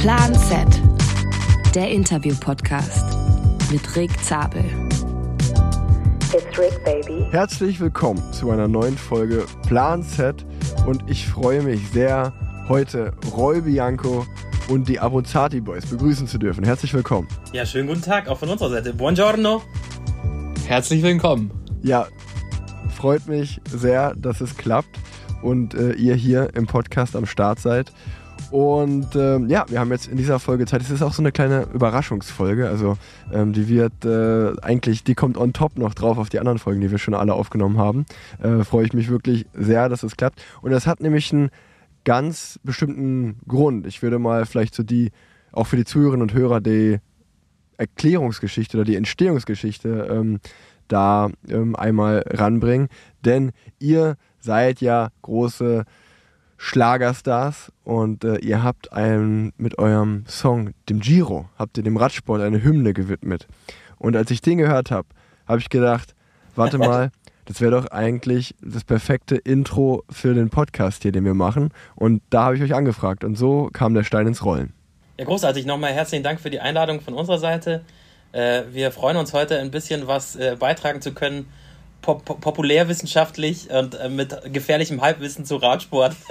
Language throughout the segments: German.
Plan Z, der Interview-Podcast mit Rick Zabel. It's Rick, baby. Herzlich willkommen zu einer neuen Folge Plan Z und ich freue mich sehr, heute Roy Bianco und die Abruzzati Boys begrüßen zu dürfen. Herzlich willkommen. Ja, schönen guten Tag, auch von unserer Seite. Buongiorno. Herzlich willkommen. Ja, freut mich sehr, dass es klappt und äh, ihr hier im Podcast am Start seid. Und ähm, ja, wir haben jetzt in dieser Folge Zeit. Es ist auch so eine kleine Überraschungsfolge. Also ähm, die wird äh, eigentlich, die kommt on top noch drauf auf die anderen Folgen, die wir schon alle aufgenommen haben. Äh, Freue ich mich wirklich sehr, dass es klappt. Und das hat nämlich einen ganz bestimmten Grund. Ich würde mal vielleicht so die, auch für die Zuhörerinnen und Hörer, die Erklärungsgeschichte oder die Entstehungsgeschichte ähm, da ähm, einmal ranbringen. Denn ihr seid ja große Schlagerstars und äh, ihr habt einen mit eurem Song, dem Giro, habt ihr dem Radsport eine Hymne gewidmet. Und als ich den gehört habe, habe ich gedacht, warte mal, das wäre doch eigentlich das perfekte Intro für den Podcast hier, den wir machen. Und da habe ich euch angefragt und so kam der Stein ins Rollen. Ja, großartig. Nochmal herzlichen Dank für die Einladung von unserer Seite. Äh, wir freuen uns heute ein bisschen was äh, beitragen zu können pop populärwissenschaftlich und äh, mit gefährlichem Halbwissen zu Radsport.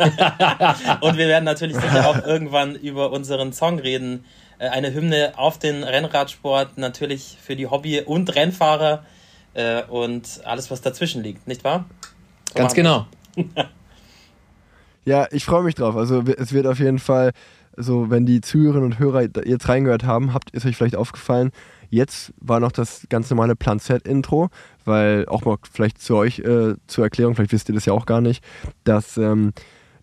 und wir werden natürlich sicher auch irgendwann über unseren Song reden. Äh, eine Hymne auf den Rennradsport, natürlich für die Hobby- und Rennfahrer äh, und alles, was dazwischen liegt, nicht wahr? So Ganz genau. ja, ich freue mich drauf. Also es wird auf jeden Fall so, wenn die Zuhörerinnen und Hörer jetzt reingehört haben, habt ist euch vielleicht aufgefallen, Jetzt war noch das ganz normale Plan Z-Intro, weil auch mal vielleicht zu euch äh, zur Erklärung, vielleicht wisst ihr das ja auch gar nicht, dass ähm,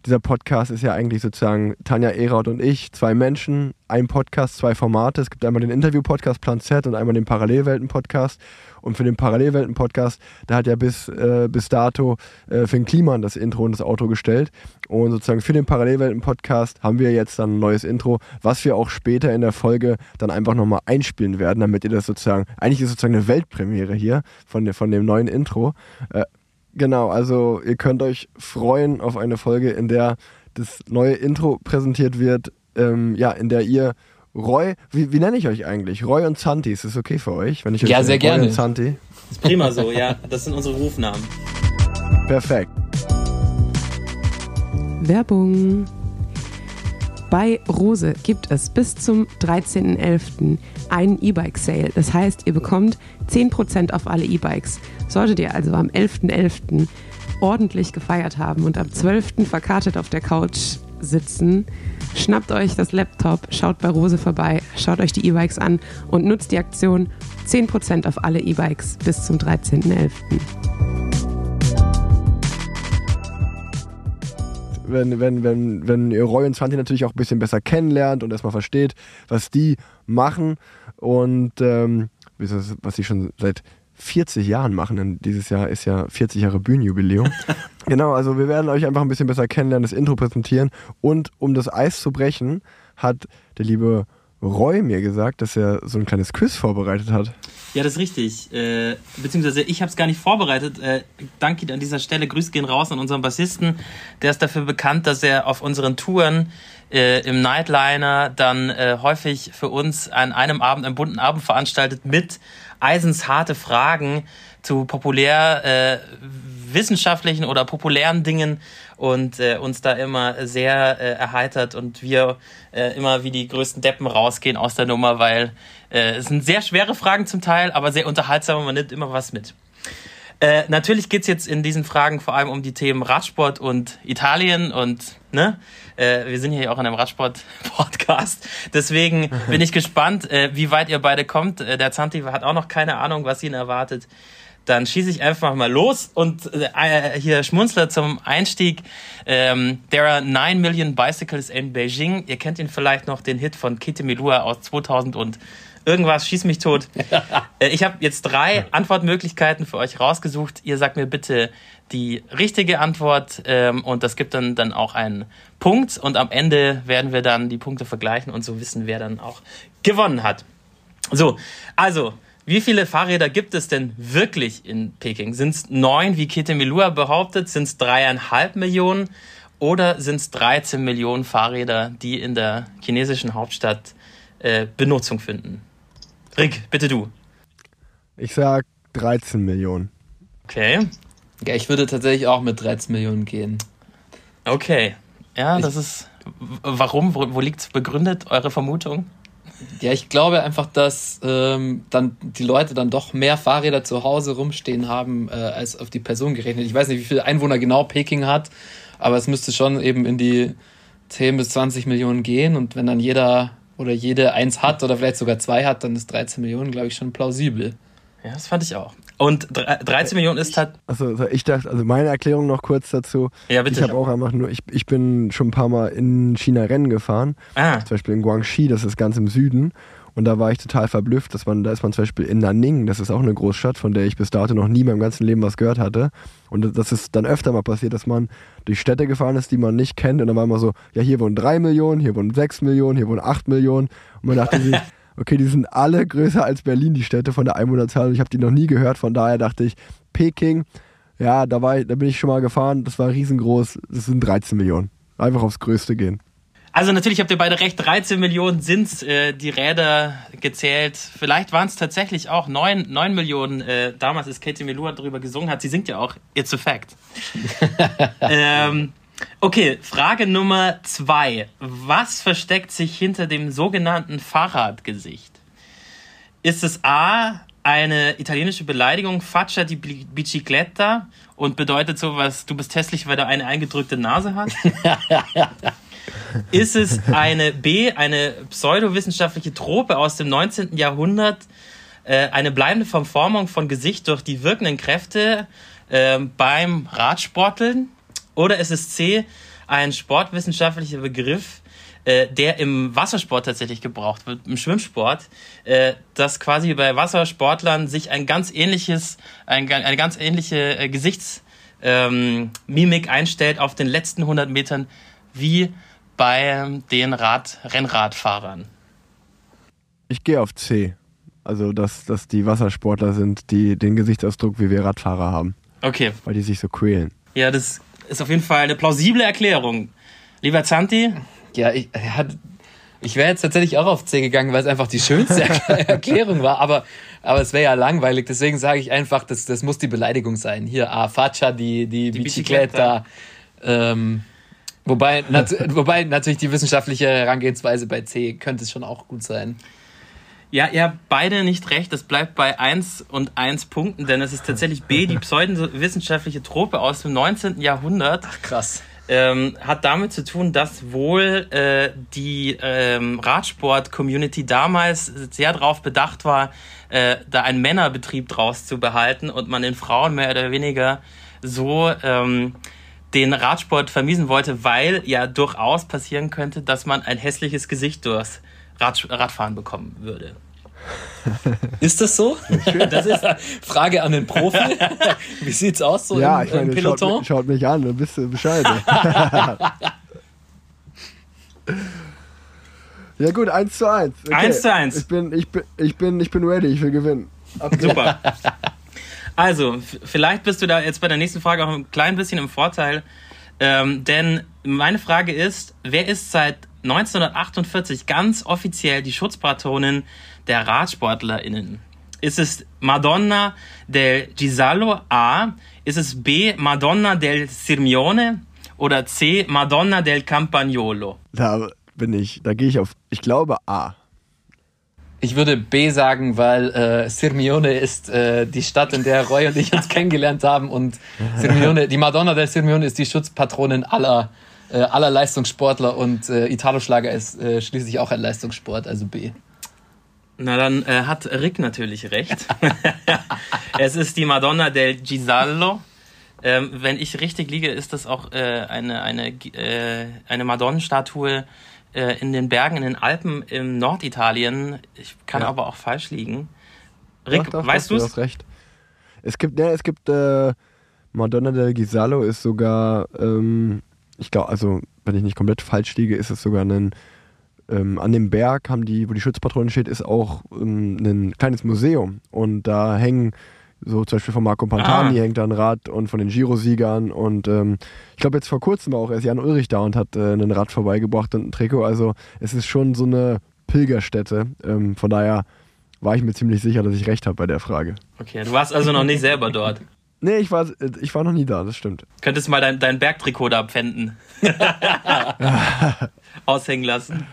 dieser Podcast ist ja eigentlich sozusagen Tanja Eraut und ich, zwei Menschen, ein Podcast, zwei Formate. Es gibt einmal den Interview-Podcast Plan Z und einmal den Parallelwelten-Podcast. Und für den Parallelwelten-Podcast, da hat ja bis, äh, bis dato äh, Finn Kliman das Intro und das Auto gestellt. Und sozusagen für den Parallelwelten-Podcast haben wir jetzt dann ein neues Intro, was wir auch später in der Folge dann einfach nochmal einspielen werden, damit ihr das sozusagen, eigentlich ist es sozusagen eine Weltpremiere hier von, von dem neuen Intro. Äh, Genau, also ihr könnt euch freuen auf eine Folge, in der das neue Intro präsentiert wird, ähm, ja, in der ihr Roy, wie, wie nenne ich euch eigentlich? Roy und Zanti, ist das okay für euch? Wenn ich euch ja, sehr Roy gerne. Und Zanti? Ist prima so, ja. Das sind unsere Rufnamen. Perfekt. Werbung. Bei Rose gibt es bis zum 13.11. einen E-Bike-Sale. Das heißt, ihr bekommt 10% auf alle E-Bikes. Solltet ihr also am 11.11. .11. ordentlich gefeiert haben und am 12. verkartet auf der Couch sitzen, schnappt euch das Laptop, schaut bei Rose vorbei, schaut euch die E-Bikes an und nutzt die Aktion 10% auf alle E-Bikes bis zum 13.11 wenn, wenn, wenn, wenn ihr Roy und Santi natürlich auch ein bisschen besser kennenlernt und erstmal versteht, was die machen und ähm, was sie schon seit 40 Jahren machen, denn dieses Jahr ist ja 40 Jahre Bühnenjubiläum. genau, also wir werden euch einfach ein bisschen besser kennenlernen, das Intro präsentieren und um das Eis zu brechen, hat der liebe Roy mir gesagt, dass er so ein kleines Quiz vorbereitet hat. Ja, das ist richtig. Äh, beziehungsweise ich habe es gar nicht vorbereitet. Äh, danke an dieser Stelle. Grüße gehen raus an unseren Bassisten. Der ist dafür bekannt, dass er auf unseren Touren äh, im Nightliner dann äh, häufig für uns an einem Abend, einen bunten Abend veranstaltet mit eisensharte Fragen zu populär äh, wissenschaftlichen oder populären Dingen und äh, uns da immer sehr äh, erheitert und wir äh, immer wie die größten Deppen rausgehen aus der Nummer, weil äh, es sind sehr schwere Fragen zum Teil, aber sehr unterhaltsam und man nimmt immer was mit. Äh, natürlich geht's jetzt in diesen Fragen vor allem um die Themen Radsport und Italien und ne, äh, wir sind hier auch in einem Radsport-Podcast. Deswegen bin ich gespannt, äh, wie weit ihr beide kommt. Äh, der Zanti hat auch noch keine Ahnung, was ihn erwartet dann schieße ich einfach mal los und äh, hier Schmunzler zum Einstieg. Ähm, there are 9 million bicycles in Beijing. Ihr kennt ihn vielleicht noch, den Hit von Kitty Milua aus 2000 und irgendwas, schieß mich tot. äh, ich habe jetzt drei Antwortmöglichkeiten für euch rausgesucht. Ihr sagt mir bitte die richtige Antwort ähm, und das gibt dann, dann auch einen Punkt und am Ende werden wir dann die Punkte vergleichen und so wissen, wer dann auch gewonnen hat. So, also wie viele Fahrräder gibt es denn wirklich in Peking? Sind es neun, wie Kete Milua behauptet? Sind es dreieinhalb Millionen? Oder sind es 13 Millionen Fahrräder, die in der chinesischen Hauptstadt äh, Benutzung finden? Rick, bitte du. Ich sag 13 Millionen. Okay. Ja, ich würde tatsächlich auch mit 13 Millionen gehen. Okay. Ja, das ist. Warum? Wo, wo liegt es begründet, eure Vermutung? Ja, ich glaube einfach, dass ähm, dann die Leute dann doch mehr Fahrräder zu Hause rumstehen haben, äh, als auf die Person gerechnet. Ich weiß nicht, wie viele Einwohner genau Peking hat, aber es müsste schon eben in die 10 bis 20 Millionen gehen. Und wenn dann jeder oder jede eins hat oder vielleicht sogar zwei hat, dann ist 13 Millionen, glaube ich, schon plausibel. Ja, das fand ich auch. Und 13 Millionen ist halt. Also ich dachte, also meine Erklärung noch kurz dazu. Ja, bitte. Ich habe auch einfach nur, ich, ich bin schon ein paar Mal in China Rennen gefahren. Ah. Zum Beispiel in Guangxi, das ist ganz im Süden. Und da war ich total verblüfft, dass man, da ist man zum Beispiel in Nanning, das ist auch eine Großstadt, von der ich bis dato noch nie in meinem ganzen Leben was gehört hatte. Und das ist dann öfter mal passiert, dass man durch Städte gefahren ist, die man nicht kennt. Und dann war immer so, ja, hier wohnen drei Millionen, hier wohnen sechs Millionen, hier wohnen acht Millionen. Und man dachte sich, okay, die sind alle größer als Berlin, die Städte von der Einwohnerzahl. Und ich habe die noch nie gehört, von daher dachte ich, Peking, ja, da, war ich, da bin ich schon mal gefahren, das war riesengroß, das sind 13 Millionen. Einfach aufs Größte gehen. Also natürlich habt ihr beide recht, 13 Millionen sind äh, die Räder gezählt. Vielleicht waren es tatsächlich auch 9, 9 Millionen. Äh, damals ist Katie Melua darüber gesungen hat. Sie singt ja auch It's a Fact. ähm, okay, Frage Nummer zwei. Was versteckt sich hinter dem sogenannten Fahrradgesicht? Ist es A, eine italienische Beleidigung, Faccia di Bicicletta, und bedeutet sowas, du bist hässlich, weil du eine eingedrückte Nase hast? ist es eine B, eine pseudowissenschaftliche Trope aus dem 19. Jahrhundert, äh, eine bleibende Verformung von Gesicht durch die wirkenden Kräfte äh, beim Radsporteln? Oder ist es C, ein sportwissenschaftlicher Begriff, äh, der im Wassersport tatsächlich gebraucht wird, im Schwimmsport, äh, dass quasi bei Wassersportlern sich ein ganz ähnliches, ein, eine ganz ähnliche äh, Gesichtsmimik ähm, einstellt auf den letzten 100 Metern wie bei den Rad Rennradfahrern? Ich gehe auf C. Also, dass, dass die Wassersportler sind, die den Gesichtsausdruck wie wir Radfahrer haben. Okay. Weil die sich so quälen. Ja, das ist auf jeden Fall eine plausible Erklärung. Lieber Zanti? Ja, ich, ich wäre jetzt tatsächlich auch auf C gegangen, weil es einfach die schönste Erklärung war, aber, aber es wäre ja langweilig, deswegen sage ich einfach, das, das muss die Beleidigung sein. Hier, A, Faccia, die, die, die Bicicletta. Bicicletta. Ähm, Wobei, nat wobei natürlich die wissenschaftliche Herangehensweise bei C könnte es schon auch gut sein. Ja, ihr habt beide nicht recht. Es bleibt bei 1 und 1 Punkten, denn es ist tatsächlich B, die pseudowissenschaftliche Trope aus dem 19. Jahrhundert. Ach, krass. Ähm, hat damit zu tun, dass wohl äh, die ähm, Radsport-Community damals sehr darauf bedacht war, äh, da einen Männerbetrieb draus zu behalten und man den Frauen mehr oder weniger so ähm, den Radsport vermiesen wollte, weil ja durchaus passieren könnte, dass man ein hässliches Gesicht durchs Rad Radfahren bekommen würde. Ist das so? Das ist Frage an den Profi. Wie sieht's aus so ja, im, ich meine, im Peloton? Schaut, schaut, mich an, dann bist du Bescheid. ja gut, 1 zu 1. Okay. 1 zu 1. Ich bin, ich, bin, ich, bin, ich bin ready, ich will gewinnen. Okay. Super. Also, vielleicht bist du da jetzt bei der nächsten Frage auch ein klein bisschen im Vorteil. Ähm, denn meine Frage ist, wer ist seit 1948 ganz offiziell die Schutzpatronin der RadsportlerInnen? Ist es Madonna del Gisallo A? Ist es B Madonna del Sirmione? Oder C Madonna del Campagnolo? Da bin ich, da gehe ich auf, ich glaube A. Ich würde B sagen, weil äh, Sirmione ist äh, die Stadt, in der Roy und ich uns kennengelernt haben. Und Sirmione, die Madonna del Sirmione ist die Schutzpatronin aller, äh, aller Leistungssportler und äh, Italo-Schlager ist äh, schließlich auch ein Leistungssport, also B. Na, dann äh, hat Rick natürlich recht. es ist die Madonna del Gisallo. Ähm, wenn ich richtig liege, ist das auch äh, eine, eine, äh, eine Madonnenstatue äh, in den Bergen, in den Alpen im Norditalien. Ich kann ja. aber auch falsch liegen. Rick, doch, doch, weißt du es? Du hast recht. Es gibt, ja, es gibt äh, Madonna del Gisallo ist sogar, ähm, ich glaube, also wenn ich nicht komplett falsch liege, ist es sogar ein ähm, an dem Berg haben die, wo die Schutzpatronin steht, ist auch ähm, ein kleines Museum und da hängen so zum Beispiel von Marco Pantani Ah. hängt da ein Rad und von den Giro-Siegern und ähm, ich glaube jetzt vor kurzem war auch erst Jan Ulrich da und hat äh, ein Rad vorbeigebracht und ein Trikot. Also es ist schon so eine Pilgerstätte. Ähm, von daher war ich mir ziemlich sicher, dass ich recht habe bei der Frage. Okay, du warst also noch nicht selber dort. Nee, ich war, ich war noch nie da, das stimmt. Könntest mal dein, dein Bergtrikot da abpfänden. Aushängen lassen.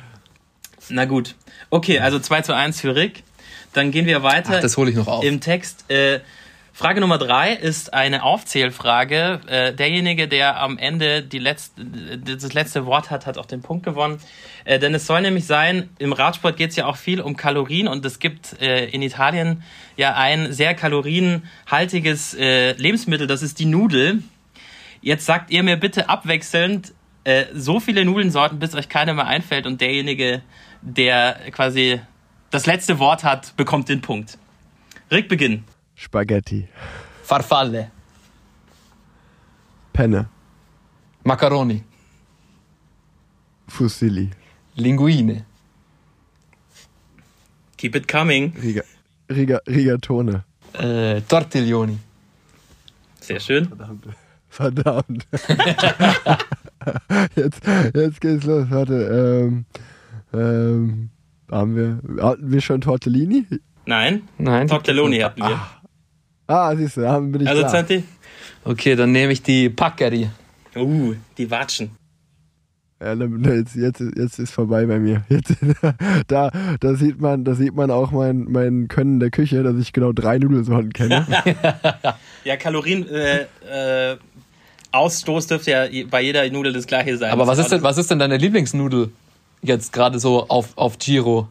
Na gut. Okay, also 2 zu 1 für Rick. Dann gehen wir weiter Ach, das hole ich noch auf. im Text. Äh, Frage Nummer 3 ist eine Aufzählfrage. Äh, derjenige, der am Ende die letzte, das letzte Wort hat, hat auch den Punkt gewonnen. Äh, denn es soll nämlich sein, im Radsport geht es ja auch viel um Kalorien und es gibt äh, in Italien ja ein sehr kalorienhaltiges äh, Lebensmittel, das ist die Nudel. Jetzt sagt ihr mir bitte abwechselnd äh, so viele Nudelsorten, bis euch keine mehr einfällt und derjenige, der quasi das letzte Wort hat, bekommt den Punkt. Rick, beginn. Spaghetti, Farfalle, Penne, Macaroni, Fusilli, Linguine, Keep it coming. Riga, Riga, Rigatone. äh, Tortiglioni, Sehr schön. Verdammt. jetzt, jetzt geht's los. Warte. Ähm, ähm, haben wir, hatten wir schon Tortellini? Nein, Nein. Tortelloni hatten wir. Ah, siehst du, da bin ich Also da. Zanti? Okay, dann nehme ich die Paccheri. Uh, die Watschen. Ja, dann- jetzt, jetzt, jetzt ist vorbei bei mir. Jetzt, da, da sieht man, da sieht man auch mein, mein Können der Küche, dass ich genau drei Nudelsorten kenne. Ja, Kalorien äh, äh, Ausstoß dürfte ja bei jeder Nudel das gleiche sein. Aber was ist denn, alles- was ist denn deine Lieblingsnudel jetzt gerade so auf, auf Giro?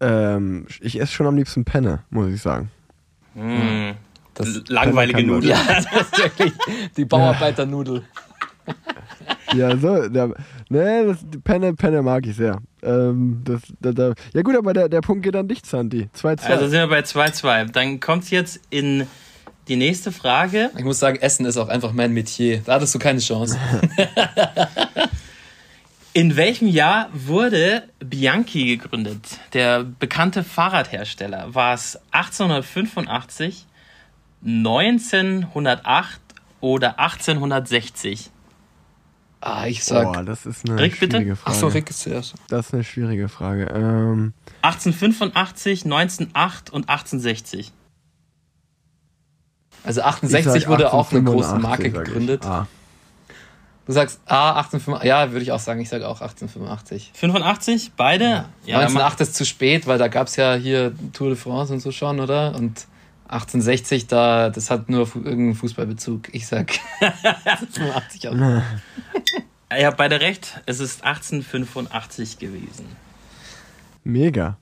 ähm, ich esse schon am liebsten Penne, muss ich sagen. Mm, Das, langweilige Nudel. ja, das ist wirklich die Bauarbeiternudel. Ja, so, der, ne, das, Penne, Penne mag ich sehr. Ähm, das, da, da, ja gut, aber der, der Punkt geht an dich, Santi. 2-2. Also sind wir bei 2-2. Dann kommt jetzt in die nächste Frage. Ich muss sagen, Essen ist auch einfach mein Metier. Da hattest du keine Chance. In welchem Jahr wurde Bianchi gegründet? Der bekannte Fahrradhersteller. War es 1885, 1908 oder 1860? Ah, ich sag. Boah, das ist eine Rick, bitte? schwierige Frage. Ach so, Rick ist zuerst. Das ist eine schwierige Frage. Ähm, 1885, 1908 und 1860. Also ich 68 sag wurde auch eine große 1885, Marke gegründet. Ah. Du sagst A, 1885. Ja, würde ich auch sagen. Ich sage auch 1885. 85, beide? Ja, dann 1908 ist zu spät, weil da gab es ja hier Tour de France und so schon, oder? Und 1860, da, das hat nur fu irgendeinen Fußballbezug. Ich sag 1885 auch. Ihr habt beide recht. Es ist 1885 gewesen. Mega.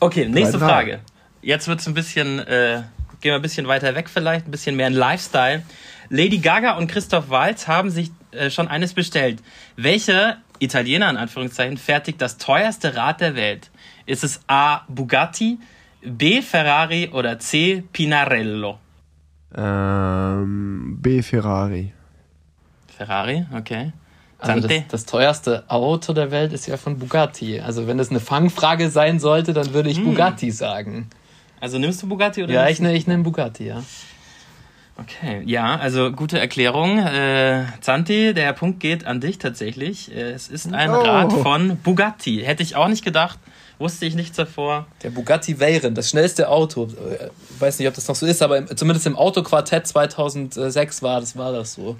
Okay, nächste drei. Frage. Jetzt wird es ein bisschen, äh, gehen wir ein bisschen weiter weg vielleicht, ein bisschen mehr in Lifestyle. Lady Gaga und Christoph Waltz haben sich äh, schon eines bestellt. Welcher Italiener in Anführungszeichen fertigt das teuerste Rad der Welt? Ist es A. Bugatti, B. Ferrari oder C. Pinarello? Ähm, B. Ferrari. Ferrari, okay. Also das, das teuerste Auto der Welt ist ja von Bugatti. Also wenn das eine Fangfrage sein sollte, dann würde ich Bugatti sagen. Also nimmst du Bugatti oder Ja, ich, ne, ich nehme Bugatti, ja. Okay, ja, also gute Erklärung. Äh, Zanti, der Punkt geht an dich tatsächlich. Äh, es ist ein Oh. Rad von Bugatti. Hätte ich auch nicht gedacht, wusste ich nichts davor. Der Bugatti Veyron, das schnellste Auto. Äh, Weiß nicht, ob das noch so ist, aber im, zumindest im Autoquartett 2006 war das, war das so.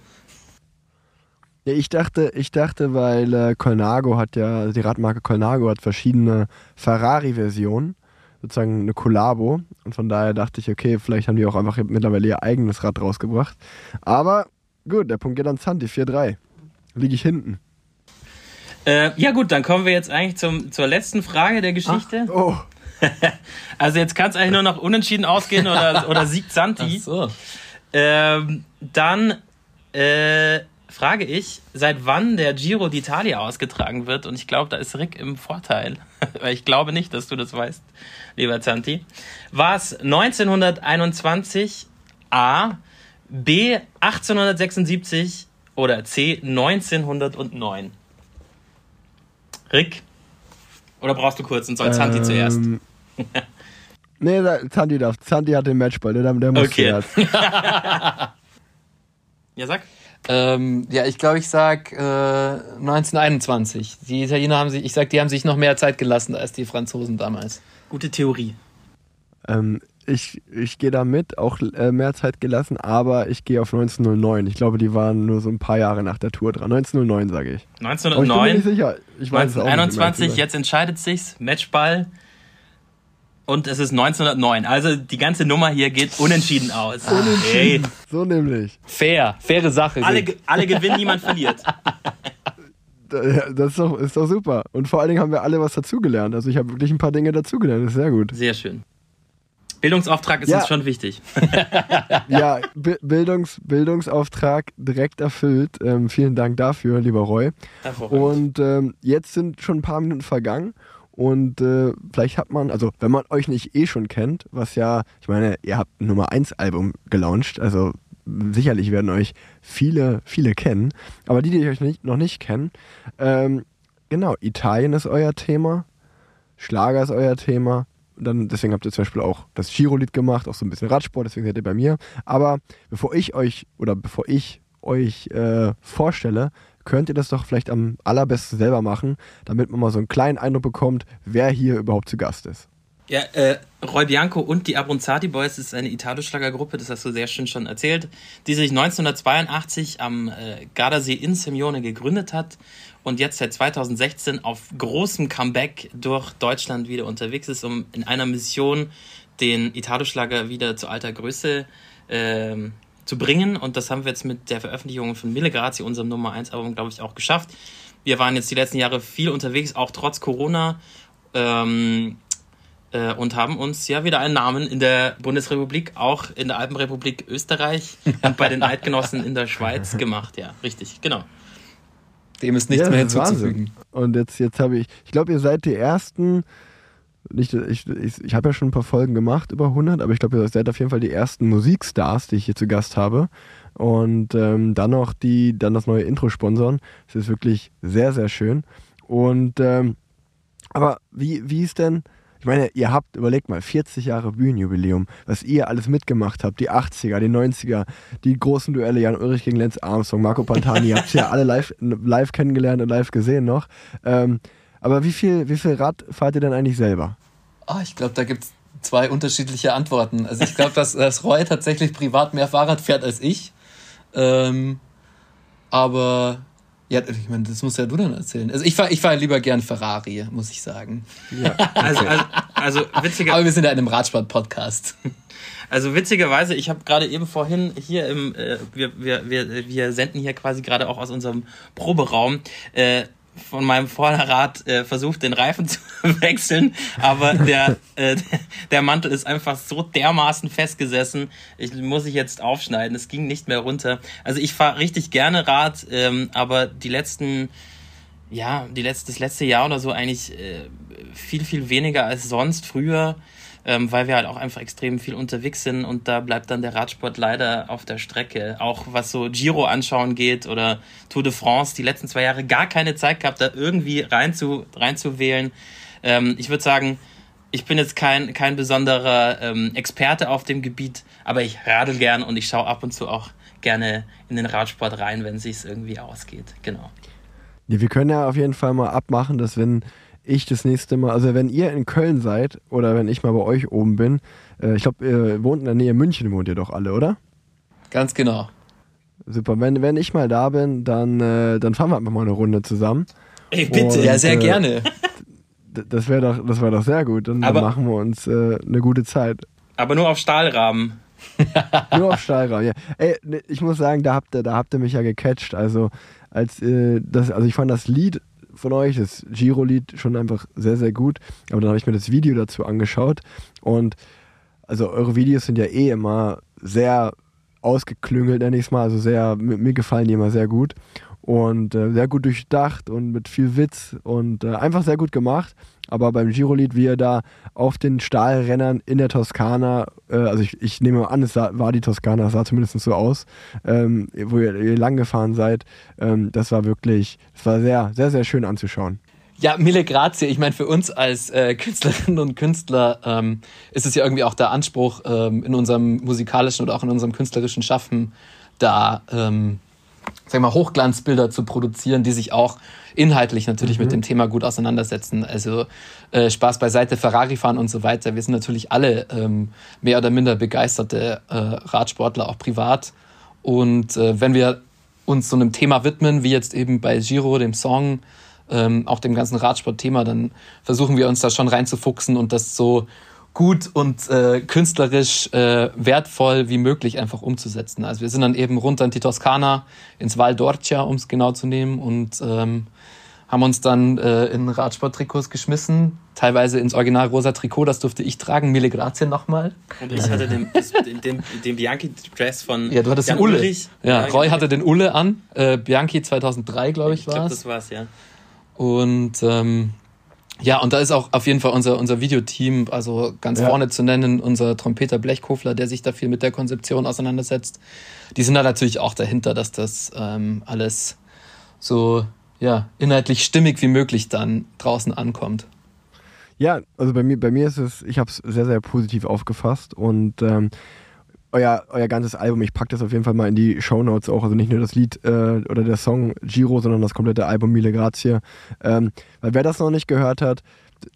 Ja, ich dachte, ich dachte, weil äh, Colnago hat ja, also die Radmarke Colnago hat verschiedene Ferrari-Versionen, sozusagen eine Collabo. Und von daher dachte ich, okay, vielleicht haben die auch einfach mittlerweile ihr eigenes Rad rausgebracht. Aber gut, der Punkt geht an Santi, 4-3. Liege ich hinten. Äh, ja gut, dann kommen wir jetzt eigentlich zum, zur letzten Frage der Geschichte. Oh, Also jetzt kann es eigentlich nur noch unentschieden ausgehen oder, oder siegt Santi. so. Ähm, dann äh, frage ich, seit wann der Giro d'Italia ausgetragen wird. Und ich glaube, da ist Rick im Vorteil. Weil ich glaube nicht, dass du das weißt, lieber Zanti. War es 1921 A, B 1876 oder C 1909? Rick? Oder brauchst du kurz und soll Zanti zuerst? ähm, Nee, da, Sandy darf. Sandy hat den Matchball, der, der muss Okay. zuerst. Ja, sag. Ähm, ja, ich glaube, ich sag äh, 1921. Die Italiener haben sich, ich sag, die haben sich noch mehr Zeit gelassen als die Franzosen damals. Gute Theorie. Ähm, ich ich gehe da mit, auch äh, mehr Zeit gelassen, aber ich gehe auf 1909. Ich glaube, die waren nur so ein paar Jahre nach der Tour dran. 1909 sage ich. Aber ich bin mir nicht 1909, sicher. Ich weiß es auch nicht, 1921, jetzt entscheidet sich's. Matchball. Und es ist 1909. Also die ganze Nummer hier geht unentschieden aus. Hey, So nämlich. Fair, faire Sache. alle, alle gewinnen, niemand verliert. Da- Das ist doch, ist doch super. Und vor allen Dingen haben wir alle was dazugelernt. Also ich habe wirklich ein paar Dinge dazugelernt. Das ist sehr gut. Sehr schön. Bildungsauftrag ist Ja. uns schon wichtig. Ja, Bi- Bildungs, Bildungsauftrag direkt erfüllt. Ähm, vielen Dank dafür, lieber Roy. Und ähm, jetzt sind schon ein paar Minuten vergangen. Und äh, vielleicht hat man, also wenn man euch nicht eh schon kennt, was ja, ich meine, ihr habt ein Nummer 1 Album gelauncht, also sicherlich werden euch viele, viele kennen. Aber die, die euch nicht, noch nicht kennen, ähm, genau, Italien ist euer Thema, Schlager ist euer Thema. Dann, deswegen habt ihr zum Beispiel auch das Giro-Lied gemacht, auch so ein bisschen Radsport, deswegen seid ihr bei mir. Aber bevor ich euch oder bevor ich euch äh, vorstelle, könnt ihr das doch vielleicht am allerbesten selber machen, damit man mal so einen kleinen Eindruck bekommt, wer hier überhaupt zu Gast ist. Ja, äh, Roy Bianco und die Abronzati Boys ist eine Italo-Schlagergruppe, das hast du sehr schön schon erzählt, die sich 1982 am äh, Gardasee in Simeone gegründet hat und jetzt seit 2016 auf großem Comeback durch Deutschland wieder unterwegs ist, um in einer Mission den Italo-Schlager wieder zu alter Größe ähm, zu bringen. Und das haben wir jetzt mit der Veröffentlichung von Mille Grazie, unserem Nummer 1 Album, glaube ich, auch geschafft. Wir waren jetzt die letzten Jahre viel unterwegs, auch trotz Corona. Ähm, äh, und haben uns ja wieder einen Namen in der Bundesrepublik, auch in der Alpenrepublik Österreich und bei den Eidgenossen in der Schweiz gemacht. Ja, richtig, genau. Dem ist nichts Ja, mehr hinzuzufügen. Wahnsinn. Und jetzt, jetzt habe ich, ich glaube, ihr seid die ersten, nicht, ich, ich, ich habe ja schon ein paar Folgen gemacht, über 100, aber ich glaube, ihr seid auf jeden Fall die ersten Musikstars, die ich hier zu Gast habe. Und ähm, dann noch die, dann das neue Intro sponsern. Das ist wirklich sehr, sehr schön. Und, ähm, aber wie, wie ist denn, ich meine, ihr habt, überlegt mal, 40 Jahre Bühnenjubiläum, was ihr alles mitgemacht habt, die 80er, die 90er, die großen Duelle, Jan Ulrich gegen Lenz Armstrong, Marco Pantani, ihr habt ja alle live, live kennengelernt und live gesehen noch. Ähm, aber wie viel, wie viel Rad fahrt ihr denn eigentlich selber? Ah, ich glaube, da gibt es zwei unterschiedliche Antworten. Also ich glaube, dass, dass Roy tatsächlich privat mehr Fahrrad fährt als ich. Ähm, aber ja, ich meine, das musst ja du dann erzählen. Also ich fahre ich fahr lieber gern Ferrari, muss ich sagen. Ja, Also, also, also witziger, Aber wir sind ja in einem Radsport-Podcast. Also witzigerweise, ich habe gerade eben vorhin hier im, äh, wir, wir, wir, wir senden hier quasi gerade auch aus unserem Proberaum, äh, von meinem Vorderrad äh, versucht, den Reifen zu wechseln, aber der, äh, der Mantel ist einfach so dermaßen festgesessen, ich muss ich jetzt aufschneiden, es ging nicht mehr runter. Also ich fahre richtig gerne Rad, ähm, aber die letzten ja, die letzte, das letzte Jahr oder so eigentlich äh, viel, viel weniger als sonst. Früher, ähm, weil wir halt auch einfach extrem viel unterwegs sind und da bleibt dann der Radsport leider auf der Strecke. Auch was so Giro anschauen geht oder Tour de France, die letzten zwei Jahre gar keine Zeit gehabt, da irgendwie rein zu, reinzuwählen. Ähm, ich würde sagen, ich bin jetzt kein, kein besonderer ähm, Experte auf dem Gebiet, aber ich radel gern und ich schaue ab und zu auch gerne in den Radsport rein, wenn es sich irgendwie ausgeht. Genau. Ja, wir können ja auf jeden Fall mal abmachen, dass wenn ich das nächste Mal, also wenn ihr in Köln seid oder wenn ich mal bei euch oben bin, äh, ich glaube, ihr wohnt in der Nähe München, wohnt ihr doch alle, oder? Ganz genau. Super, wenn, wenn ich mal da bin, dann, äh, dann fahren wir einfach mal eine Runde zusammen. Ey, bitte. Und, Ja, sehr äh, gerne. Das wäre doch, das wär doch sehr gut. Dann, dann Aber- machen wir uns äh, eine gute Zeit. Aber nur auf Stahlrahmen. Nur auf Stahlraum, ja. Ey, ne, ich muss sagen, da habt ihr, da habt ihr mich ja gecatcht. Also, als äh, das, also ich fand das Lied von euch, das Giro-Lied, schon einfach sehr, sehr gut. Aber dann habe ich mir das Video dazu angeschaut. Und also eure Videos sind ja eh immer sehr ausgeklüngelt, nenne ich es mal. Also sehr, mir, gefallen die immer sehr gut. Und äh, sehr gut durchdacht und mit viel Witz und äh, einfach sehr gut gemacht. Aber beim Giro-Lied, wie ihr da auf den Stahlrennern in der Toskana, äh, also ich, ich nehme an, es sah, war die Toskana, es sah zumindest so aus, ähm, wo ihr, ihr lang gefahren seid, ähm, das war wirklich, das war sehr, sehr, sehr schön anzuschauen. Ja, Mille Grazie. Ich meine, für uns als äh, Künstlerinnen und Künstler ähm, ist es ja irgendwie auch der Anspruch, ähm, in unserem musikalischen oder auch in unserem künstlerischen Schaffen da, ähm, sag mal, Hochglanzbilder zu produzieren, die sich auch inhaltlich natürlich mhm. mit dem Thema gut auseinandersetzen. Also äh, Spaß beiseite, Ferrari fahren und so weiter. Wir sind natürlich alle ähm, mehr oder minder begeisterte äh, Radsportler, auch privat. Und äh, wenn wir uns so einem Thema widmen, wie jetzt eben bei Giro, dem Song, ähm, auch dem ganzen Radsport-Thema, dann versuchen wir uns da schon reinzufuchsen und das so gut und äh, künstlerisch äh, wertvoll wie möglich einfach umzusetzen. Also wir sind dann eben runter in die Toskana, ins Val d'Orcia, um es genau zu nehmen, und ähm, haben uns dann äh, in Radsporttrikots geschmissen, teilweise ins original rosa Trikot, das durfte ich tragen, Mille Grazie nochmal. Und ich hatte den, den, den Bianchi-Dress von Ja, du hattest Jan den Ulle. Ulrich. Ja, Roy hatte den Ulle an, äh, Bianchi 2003, glaube ich, Ich war glaube, es. das war's, ja. Und ähm, ja, und da ist auch auf jeden Fall unser, unser Videoteam, also ganz Ja. vorne zu nennen, unser Trompeter Blechkofler, der sich da viel mit der Konzeption auseinandersetzt. Die sind da natürlich auch dahinter, dass das ähm, alles so ja, inhaltlich stimmig wie möglich dann draußen ankommt. Ja, also bei mir, bei mir ist es, ich habe es sehr, sehr positiv aufgefasst und ähm, euer, euer ganzes Album, ich packe das auf jeden Fall mal in die Shownotes auch, also nicht nur das Lied äh, oder der Song Giro, sondern das komplette Album Mille Grazie. Ähm, weil wer das noch nicht gehört hat,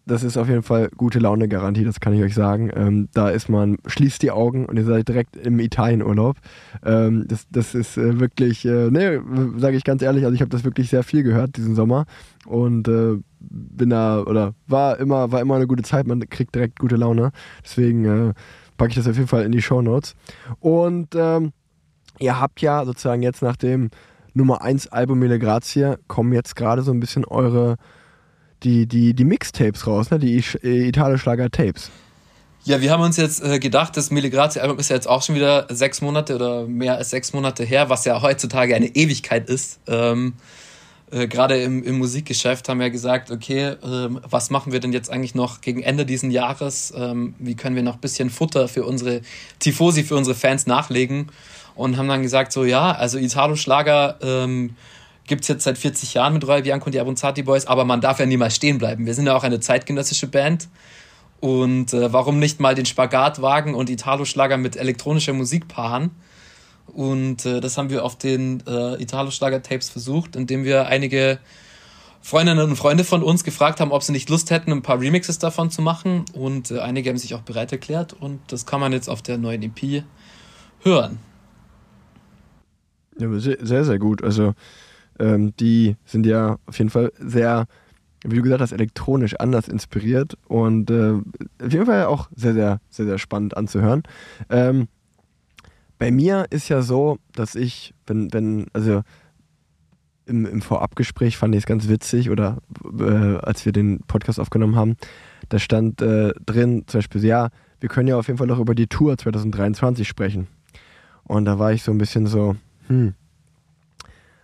das ist auf jeden Fall gute Laune Garantie, das kann ich euch sagen. Ähm, da ist man, schließt die Augen und ihr seid direkt im Italienurlaub. Ähm, das, das ist äh, wirklich, äh, ne, sage ich ganz ehrlich, also ich habe das wirklich sehr viel gehört diesen Sommer und äh, bin da oder war immer, war immer eine gute Zeit, man kriegt direkt gute Laune. Deswegen äh, packe ich das auf jeden Fall in die Show Notes. Und ähm, ihr habt ja sozusagen jetzt nach dem Nummer 1 Album Mille Grazie kommen jetzt gerade so ein bisschen eure die, die, die Mixtapes raus, ne? die äh, Italo-Schlager-Tapes. Ja, wir haben uns jetzt äh, gedacht, das Mille Grazie-Album ist ja jetzt auch schon wieder sechs Monate oder mehr als sechs Monate her, was ja heutzutage eine Ewigkeit ist. Ähm, äh, Gerade im, im Musikgeschäft haben wir gesagt, okay, ähm, was machen wir denn jetzt eigentlich noch gegen Ende diesen Jahres? Ähm, wie können wir noch ein bisschen Futter für unsere Tifosi, für unsere Fans nachlegen? Und haben dann gesagt, so ja, also Italo-Schlager ähm, gibt es jetzt seit 40 Jahren mit Roy Bianco und die Abronzati Boys, aber man darf ja niemals stehen bleiben. Wir sind ja auch eine zeitgenössische Band. Und äh, warum nicht mal den Spagat wagen und Italo-Schlager mit elektronischer Musik paaren? Und äh, das haben wir auf den äh, Italo-Schlager-Tapes versucht, indem wir einige Freundinnen und Freunde von uns gefragt haben, ob sie nicht Lust hätten, ein paar Remixes davon zu machen. Und äh, einige haben sich auch bereit erklärt. Und das kann man jetzt auf der neuen EP hören. Ja, sehr, sehr gut. Also ähm, die sind ja auf jeden Fall sehr, wie du gesagt hast, elektronisch anders inspiriert und äh, auf jeden Fall auch sehr, sehr, sehr, sehr spannend anzuhören. Ähm, bei mir ist ja so, dass ich, wenn, wenn, also im, im Vorabgespräch fand ich es ganz witzig oder äh, als wir den Podcast aufgenommen haben, da stand äh, drin zum Beispiel, ja, wir können ja auf jeden Fall noch über die Tour 2023 sprechen. Und da war ich so ein bisschen so, hm,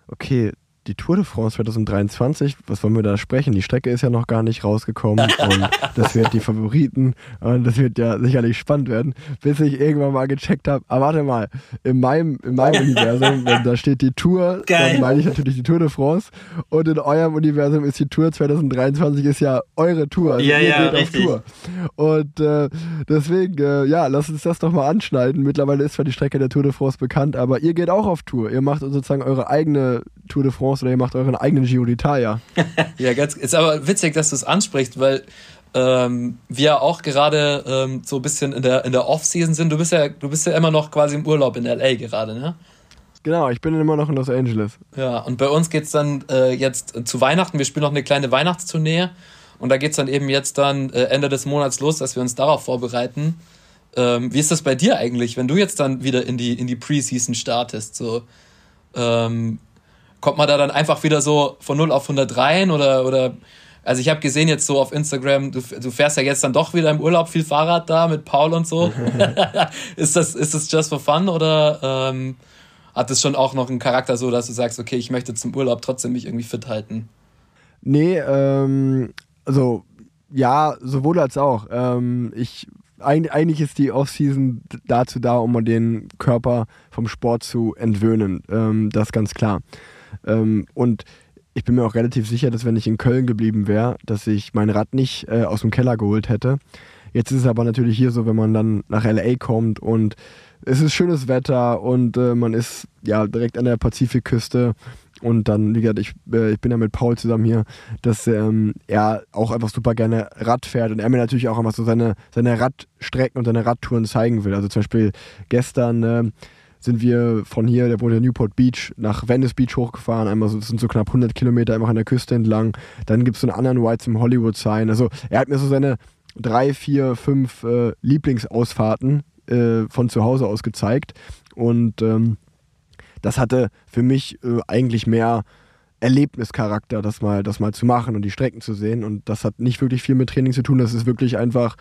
okay, die Tour de France 2023, was wollen wir da sprechen? Die Strecke ist ja noch gar nicht rausgekommen und das wird die Favoriten und das wird ja sicherlich spannend werden, bis ich irgendwann mal gecheckt habe, aber warte mal, in meinem, in meinem Universum, wenn da steht die Tour, Geil. dann meine ich natürlich die Tour de France und in eurem Universum ist die Tour 2023 ist ja eure Tour, also Ja, ihr ja, geht richtig. auf Tour. Und äh, deswegen, äh, ja, lass uns das doch mal anschneiden. Mittlerweile ist zwar die Strecke der Tour de France bekannt, aber ihr geht auch auf Tour. Ihr macht sozusagen eure eigene Tour de France oder ihr macht euren eigenen Giro d'Italia. Ja, ganz, ist aber witzig, dass du es ansprichst, weil ähm, wir auch gerade ähm, so ein bisschen in der, in der Off-Season sind. Du bist ja, du bist ja immer noch quasi im Urlaub in L.A. gerade, ne? Genau, ich bin immer noch in Los Angeles. Ja, und bei uns geht's dann äh, jetzt zu Weihnachten. Wir spielen noch eine kleine Weihnachtstournee. Und da geht's dann eben jetzt dann äh, Ende des Monats los, dass wir uns darauf vorbereiten. Ähm, wie ist das bei dir eigentlich, wenn du jetzt dann wieder in die, in die Preseason startest? So, ähm, kommt man da dann einfach wieder so von 0 auf 100 rein? Oder, oder also ich habe gesehen jetzt so auf Instagram, du, du fährst ja jetzt dann doch wieder im Urlaub viel Fahrrad da mit Paul und so. ist, das, ist das just for fun oder ähm, hat es schon auch noch einen Charakter so, dass du sagst, okay, ich möchte zum Urlaub trotzdem mich irgendwie fit halten? Nee, ähm, also ja, sowohl als auch. Ähm, ich, eig- eigentlich ist die Off-Season dazu da, um den Körper vom Sport zu entwöhnen. Ähm, das ist ganz klar. Ähm, und ich bin mir auch relativ sicher, dass wenn ich in Köln geblieben wäre, dass ich mein Rad nicht äh, aus dem Keller geholt hätte. Jetzt ist es aber natürlich hier so, wenn man dann nach LA kommt und es ist schönes Wetter und äh, man ist ja direkt an der Pazifikküste und dann, wie gesagt, ich, äh, ich bin ja mit Paul zusammen hier, dass ähm, er auch einfach super gerne Rad fährt und er mir natürlich auch einfach so seine, seine Radstrecken und seine Radtouren zeigen will. Also zum Beispiel gestern äh, sind wir von hier, der wohnt in Newport Beach, nach Venice Beach hochgefahren. Einmal so, das sind so knapp 100 Kilometer einfach an der Küste entlang. Dann gibt es so einen anderen Ride zum Hollywood Sign. Also er hat mir so seine drei, vier, fünf äh, Lieblingsausfahrten äh, von zu Hause aus gezeigt. Und ähm, das hatte für mich äh, eigentlich mehr Erlebnischarakter, das mal, das mal zu machen und die Strecken zu sehen. Und das hat nicht wirklich viel mit Training zu tun. Das ist wirklich einfach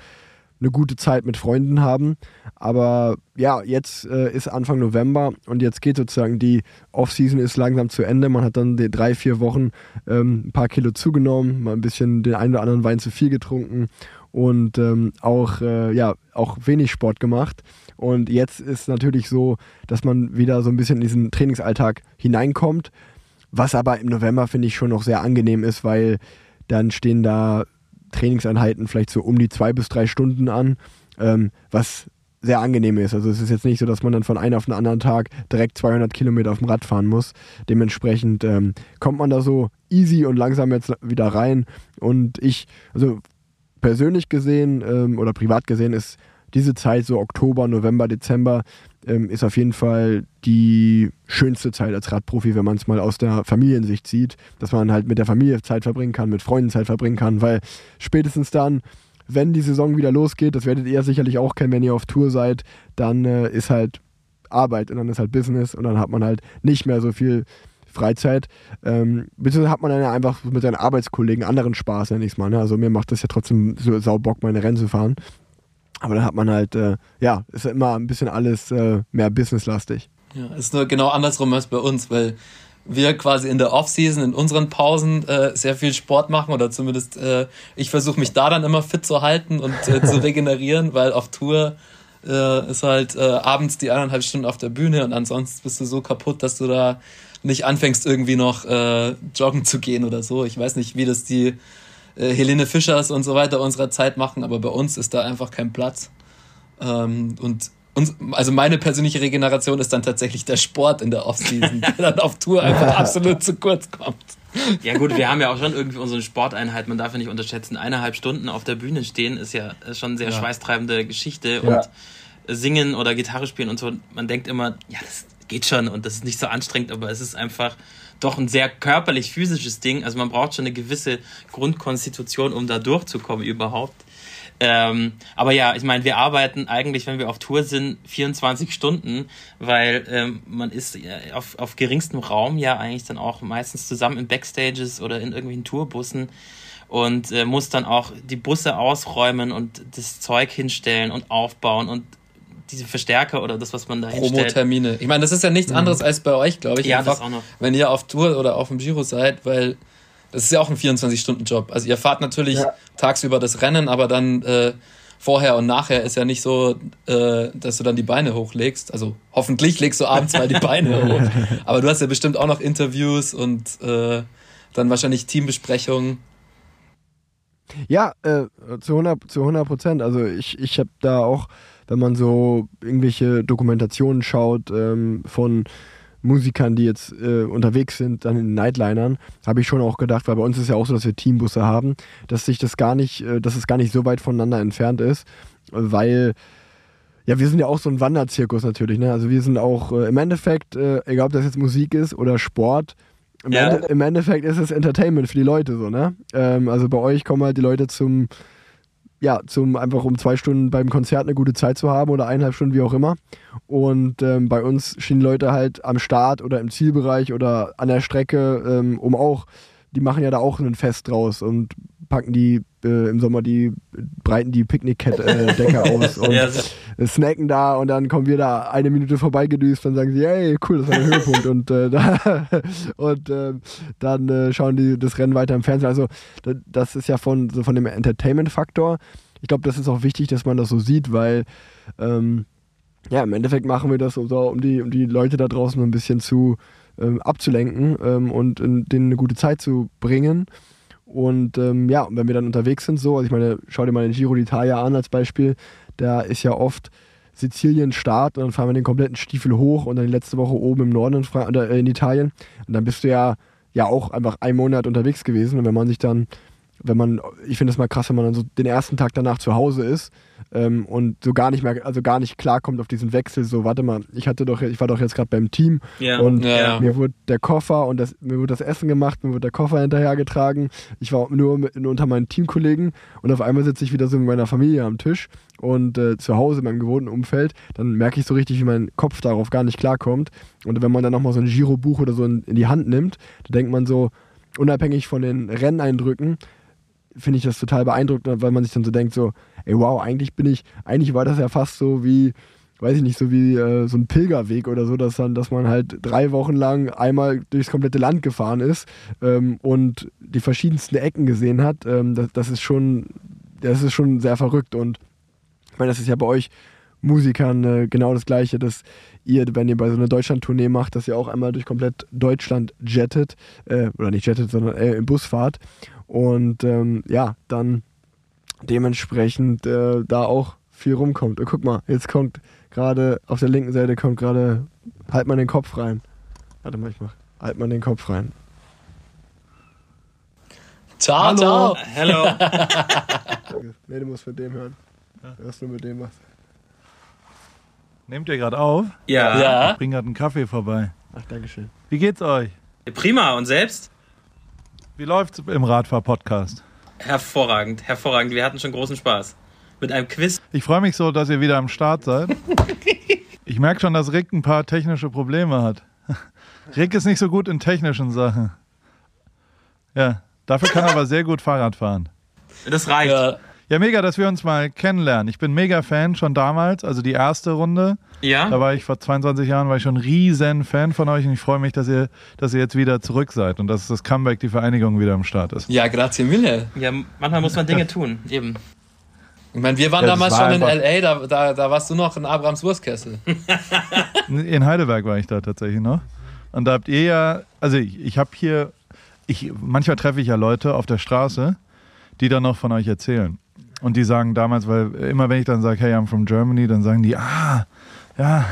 eine gute Zeit mit Freunden haben. Aber ja, jetzt äh, ist Anfang November und jetzt geht sozusagen die Offseason ist langsam zu Ende. Man hat dann die drei, vier Wochen ähm, ein paar Kilo zugenommen, mal ein bisschen den einen oder anderen Wein zu viel getrunken und ähm, auch, äh, ja, auch wenig Sport gemacht. Und jetzt ist natürlich so, dass man wieder so ein bisschen in diesen Trainingsalltag hineinkommt. Was aber im November finde ich schon noch sehr angenehm ist, weil dann stehen da Trainingseinheiten vielleicht so um die zwei bis drei Stunden an, ähm, was sehr angenehm ist. Also es ist jetzt nicht so, dass man dann von einem auf den anderen Tag direkt 200 Kilometer auf dem Rad fahren muss. Dementsprechend ähm, kommt man da so easy und langsam jetzt wieder rein. Und ich, also persönlich gesehen ähm, oder privat gesehen ist diese Zeit, so Oktober, November, Dezember, ähm, ist auf jeden Fall die schönste Zeit als Radprofi, wenn man es mal aus der Familiensicht sieht, dass man halt mit der Familie Zeit verbringen kann, mit Freunden Zeit verbringen kann, weil spätestens dann, wenn die Saison wieder losgeht, das werdet ihr sicherlich auch kennen, wenn ihr auf Tour seid, dann äh, ist halt Arbeit und dann ist halt Business und dann hat man halt nicht mehr so viel Freizeit. Ähm, beziehungsweise hat man dann ja einfach mit seinen Arbeitskollegen anderen Spaß, nenne ich es mal. Ne? Also mir macht das ja trotzdem so sau Bock, meine Rennen zu fahren. Aber dann hat man halt, äh, ja, ist ja immer ein bisschen alles äh, mehr businesslastig. Ja, ist nur genau andersrum als bei uns, weil wir quasi in der Offseason, in unseren Pausen äh, sehr viel Sport machen oder zumindest äh, ich versuche mich da dann immer fit zu halten und äh, zu regenerieren, weil auf Tour äh, ist halt abends die eineinhalb Stunden auf der Bühne und ansonsten bist du so kaputt, dass du da nicht anfängst irgendwie noch joggen zu gehen oder so. Ich weiß nicht, wie das die äh, Helene Fischers und so weiter unserer Zeit machen, aber bei uns ist da einfach kein Platz. Ähm, und uns, also meine persönliche Regeneration ist dann tatsächlich der Sport in der Offseason, der dann auf Tour einfach absolut zu kurz kommt. Ja gut, wir haben ja auch schon irgendwie unsere Sporteinheit, man darf ja nicht unterschätzen, eineinhalb Stunden auf der Bühne stehen ist ja schon eine sehr ja. schweißtreibende Geschichte ja. und singen oder Gitarre spielen und so, man denkt immer, ja, das geht schon und das ist nicht so anstrengend, aber es ist einfach doch ein sehr körperlich-physisches Ding. Also man braucht schon eine gewisse Grundkonstitution, um da durchzukommen überhaupt. Ähm, aber ja, ich meine, wir arbeiten eigentlich, wenn wir auf Tour sind, 24 Stunden, weil ähm, man ist auf, auf geringstem Raum ja eigentlich dann auch meistens zusammen in Backstages oder in irgendwelchen Tourbussen und äh, muss dann auch die Busse ausräumen und das Zeug hinstellen und aufbauen und diese Verstärker oder das, was man da Promo-Termine. Ich meine, das ist ja nichts mhm. anderes als bei euch, glaube ich. Ja, Einfach, das auch noch. Wenn ihr auf Tour oder auf dem Giro seid, weil das ist ja auch ein 24-Stunden-Job. Also ihr fahrt natürlich ja. tagsüber das Rennen, aber dann äh, vorher und nachher ist ja nicht so, äh, dass du dann die Beine hochlegst. Also hoffentlich legst du abends mal die Beine hoch. Aber du hast ja bestimmt auch noch Interviews und äh, dann wahrscheinlich Teambesprechungen. Ja, äh, zu 100 zu 100 Prozent. Also ich, ich habe da auch wenn man so irgendwelche Dokumentationen schaut ähm, von Musikern, die jetzt äh, unterwegs sind, dann in Nightlinern, habe ich schon auch gedacht, weil bei uns ist ja auch so, dass wir Teambusse haben, dass sich das gar nicht, äh, dass es gar nicht so weit voneinander entfernt ist, weil ja, wir sind ja auch so ein Wanderzirkus natürlich, ne? Also wir sind auch äh, im Endeffekt, äh, egal ob das jetzt Musik ist oder Sport, im, ja. Ende, im Endeffekt ist es Entertainment für die Leute so, ne? Ähm, also bei euch kommen halt die Leute zum ja, zum einfach um zwei Stunden beim Konzert eine gute Zeit zu haben oder eineinhalb Stunden, wie auch immer. Und ähm, bei uns stehen Leute halt am Start oder im Zielbereich oder an der Strecke, ähm, um auch, die machen ja da auch ein Fest draus und packen die äh, im Sommer die, breiten die Picknickdecke äh, aus und ja, snacken da und dann kommen wir da eine Minute vorbeigedüst und sagen sie, hey, cool, das war der Höhepunkt und, äh, da, und äh, dann äh, schauen die das Rennen weiter im Fernsehen. Also das ist ja von, so von dem Entertainment-Faktor. Ich glaube, das ist auch wichtig, dass man das so sieht, weil ähm, ja, im Endeffekt machen wir das so, um die, um die Leute da draußen ein bisschen zu ähm, abzulenken ähm, und in, denen eine gute Zeit zu bringen. Und ähm, ja, wenn wir dann unterwegs sind, so, also ich meine, schau dir mal den Giro d'Italia an als Beispiel, da ist ja oft Sizilien Start und dann fahren wir den kompletten Stiefel hoch und dann die letzte Woche oben im Norden in, Fra oder in Italien. Und dann bist du ja, ja auch einfach einen Monat unterwegs gewesen. Und wenn man sich dann wenn man, ich finde es mal krass, wenn man dann so den ersten Tag danach zu Hause ist ähm, und so gar nicht mehr, also gar nicht klarkommt auf diesen Wechsel, so, warte mal, ich hatte doch, ich war doch jetzt gerade beim Team Ja. und Ja, mir wurde der Koffer und das, mir wurde das Essen gemacht, mir wurde der Koffer hinterhergetragen, ich war nur mit, nur unter meinen Teamkollegen und auf einmal sitze ich wieder so mit meiner Familie am Tisch und äh, zu Hause in meinem gewohnten Umfeld, dann merke ich so richtig, wie mein Kopf darauf gar nicht klarkommt. Und wenn man dann nochmal so ein Girobuch oder so in, in die Hand nimmt, da denkt man so, unabhängig von den Renneindrücken, finde ich das total beeindruckend, weil man sich dann so denkt, so, ey wow, eigentlich bin ich, eigentlich war das ja fast so wie, weiß ich nicht, so wie äh, so ein Pilgerweg oder so, dass dann, dass man halt drei Wochen lang einmal durchs komplette Land gefahren ist ähm, und die verschiedensten Ecken gesehen hat. Ähm, das, das ist schon, das ist schon sehr verrückt und ich meine, das ist ja bei euch Musikern äh, genau das Gleiche, dass ihr, wenn ihr bei so einer Deutschland-Tournee macht, dass ihr auch einmal durch komplett Deutschland jettet, äh, oder nicht jettet, sondern äh, im Bus fahrt und ähm, ja, dann dementsprechend äh, da auch viel rumkommt. Und guck mal, jetzt kommt gerade auf der linken Seite kommt gerade, halt mal den Kopf rein. Warte mal, ich mach, halt mal den Kopf rein. Ciao, Hallo. ciao. Hello. Nee, du musst mit dem hören. Hörst du mit dem was? Nehmt ihr gerade auf? Ja. Ja. Ich bring gerade einen Kaffee vorbei. Ach, Dankeschön. Wie geht's euch? Prima. Und selbst? Wie läuft's im Radfahr-Podcast? Hervorragend, hervorragend. Wir hatten schon großen Spaß. Mit einem Quiz. Ich freue mich so, dass ihr wieder am Start seid. Ich merke schon, dass Rick ein paar technische Probleme hat. Rick ist nicht so gut in technischen Sachen. Ja, dafür kann er aber sehr gut Fahrrad fahren. Das reicht. Ja. Ja, mega, dass wir uns mal kennenlernen. Ich bin mega Fan schon damals, also die erste Runde. Ja? Da war ich vor 22 Jahren, war ich schon ein riesen Fan von euch und ich freue mich, dass ihr, dass ihr jetzt wieder zurück seid und dass das Comeback, die Vereinigung wieder am Start ist. Ja, grazie mille. Ja, manchmal muss man Dinge tun. Eben. Ich meine, wir waren Ja, damals war schon in L.A., da, da, da warst du noch in Abrams Wurstkessel. In Heidelberg war ich da tatsächlich noch. Und da habt ihr ja, also ich, ich habe hier, ich, manchmal treffe ich ja Leute auf der Straße, die dann noch von euch erzählen. Und die sagen damals, weil immer wenn ich dann sage, hey, I'm from Germany, dann sagen die, ah, ja,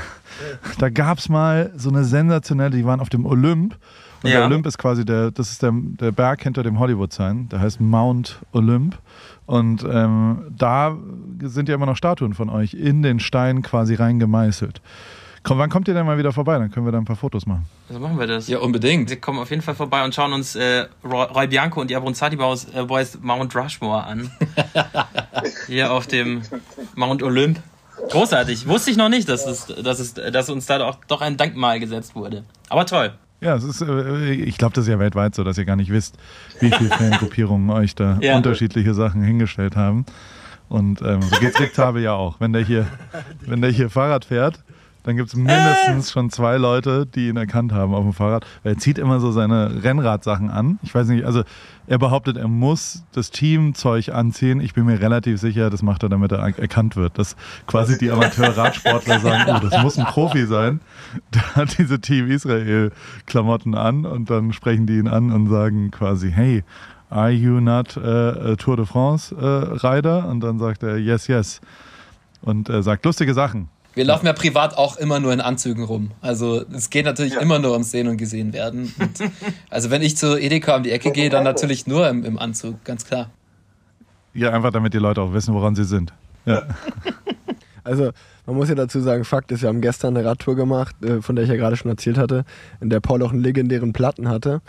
da gab es mal so eine sensationelle, die waren auf dem Olymp. Und Ja. der Olymp ist quasi der, das ist der, der Berg hinter dem Hollywood-Sign, der heißt Mount Olymp. Und ähm, da sind ja immer noch Statuen von euch in den Stein quasi reingemeißelt. Komm, wann kommt ihr denn mal wieder vorbei? Dann können wir da ein paar Fotos machen. So machen wir das. Ja, unbedingt. Wir kommen auf jeden Fall vorbei und schauen uns äh, Roy, Bianco und die Abronzati Boys, äh, Boys Mount Rushmore an. Hier auf dem Mount Olymp. Großartig. Wusste ich noch nicht, dass, es, dass, es, dass uns da doch, doch ein Dankmal gesetzt wurde. Aber toll. Ja, es ist, äh, ich glaube, das ist ja weltweit so, dass ihr gar nicht wisst, wie viele Fangruppierungen euch da Ja. unterschiedliche Sachen hingestellt haben. Und ähm, so geht's Rick Tabe ja auch. Wenn der hier, wenn der hier Fahrrad fährt, dann gibt's mindestens schon zwei Leute, die ihn erkannt haben auf dem Fahrrad. Weil er zieht immer so seine Rennradsachen an. Ich weiß nicht, also er behauptet, er muss das Teamzeug anziehen. Ich bin mir relativ sicher, das macht er, damit er er- erkannt wird. Dass quasi die Amateur-Radsportler sagen, oh, das muss ein Profi sein. Der hat diese Team Israel-Klamotten an und dann sprechen die ihn an und sagen quasi, hey, are you not äh, a Tour de France äh, Rider? Und dann sagt er, yes, yes. Und äh, sagt lustige Sachen. Wir laufen ja privat auch immer nur in Anzügen rum. Also es geht natürlich immer nur ums Sehen und Gesehen werden. Und also wenn ich zu Edeka um die Ecke gehe, dann natürlich nur im, im Anzug, ganz klar. Ja, einfach damit die Leute auch wissen, woran sie sind. Ja. Also, man muss ja dazu sagen, Fakt ist, wir haben gestern eine Radtour gemacht, äh, von der ich ja gerade schon erzählt hatte, in der Paul auch einen legendären Platten hatte.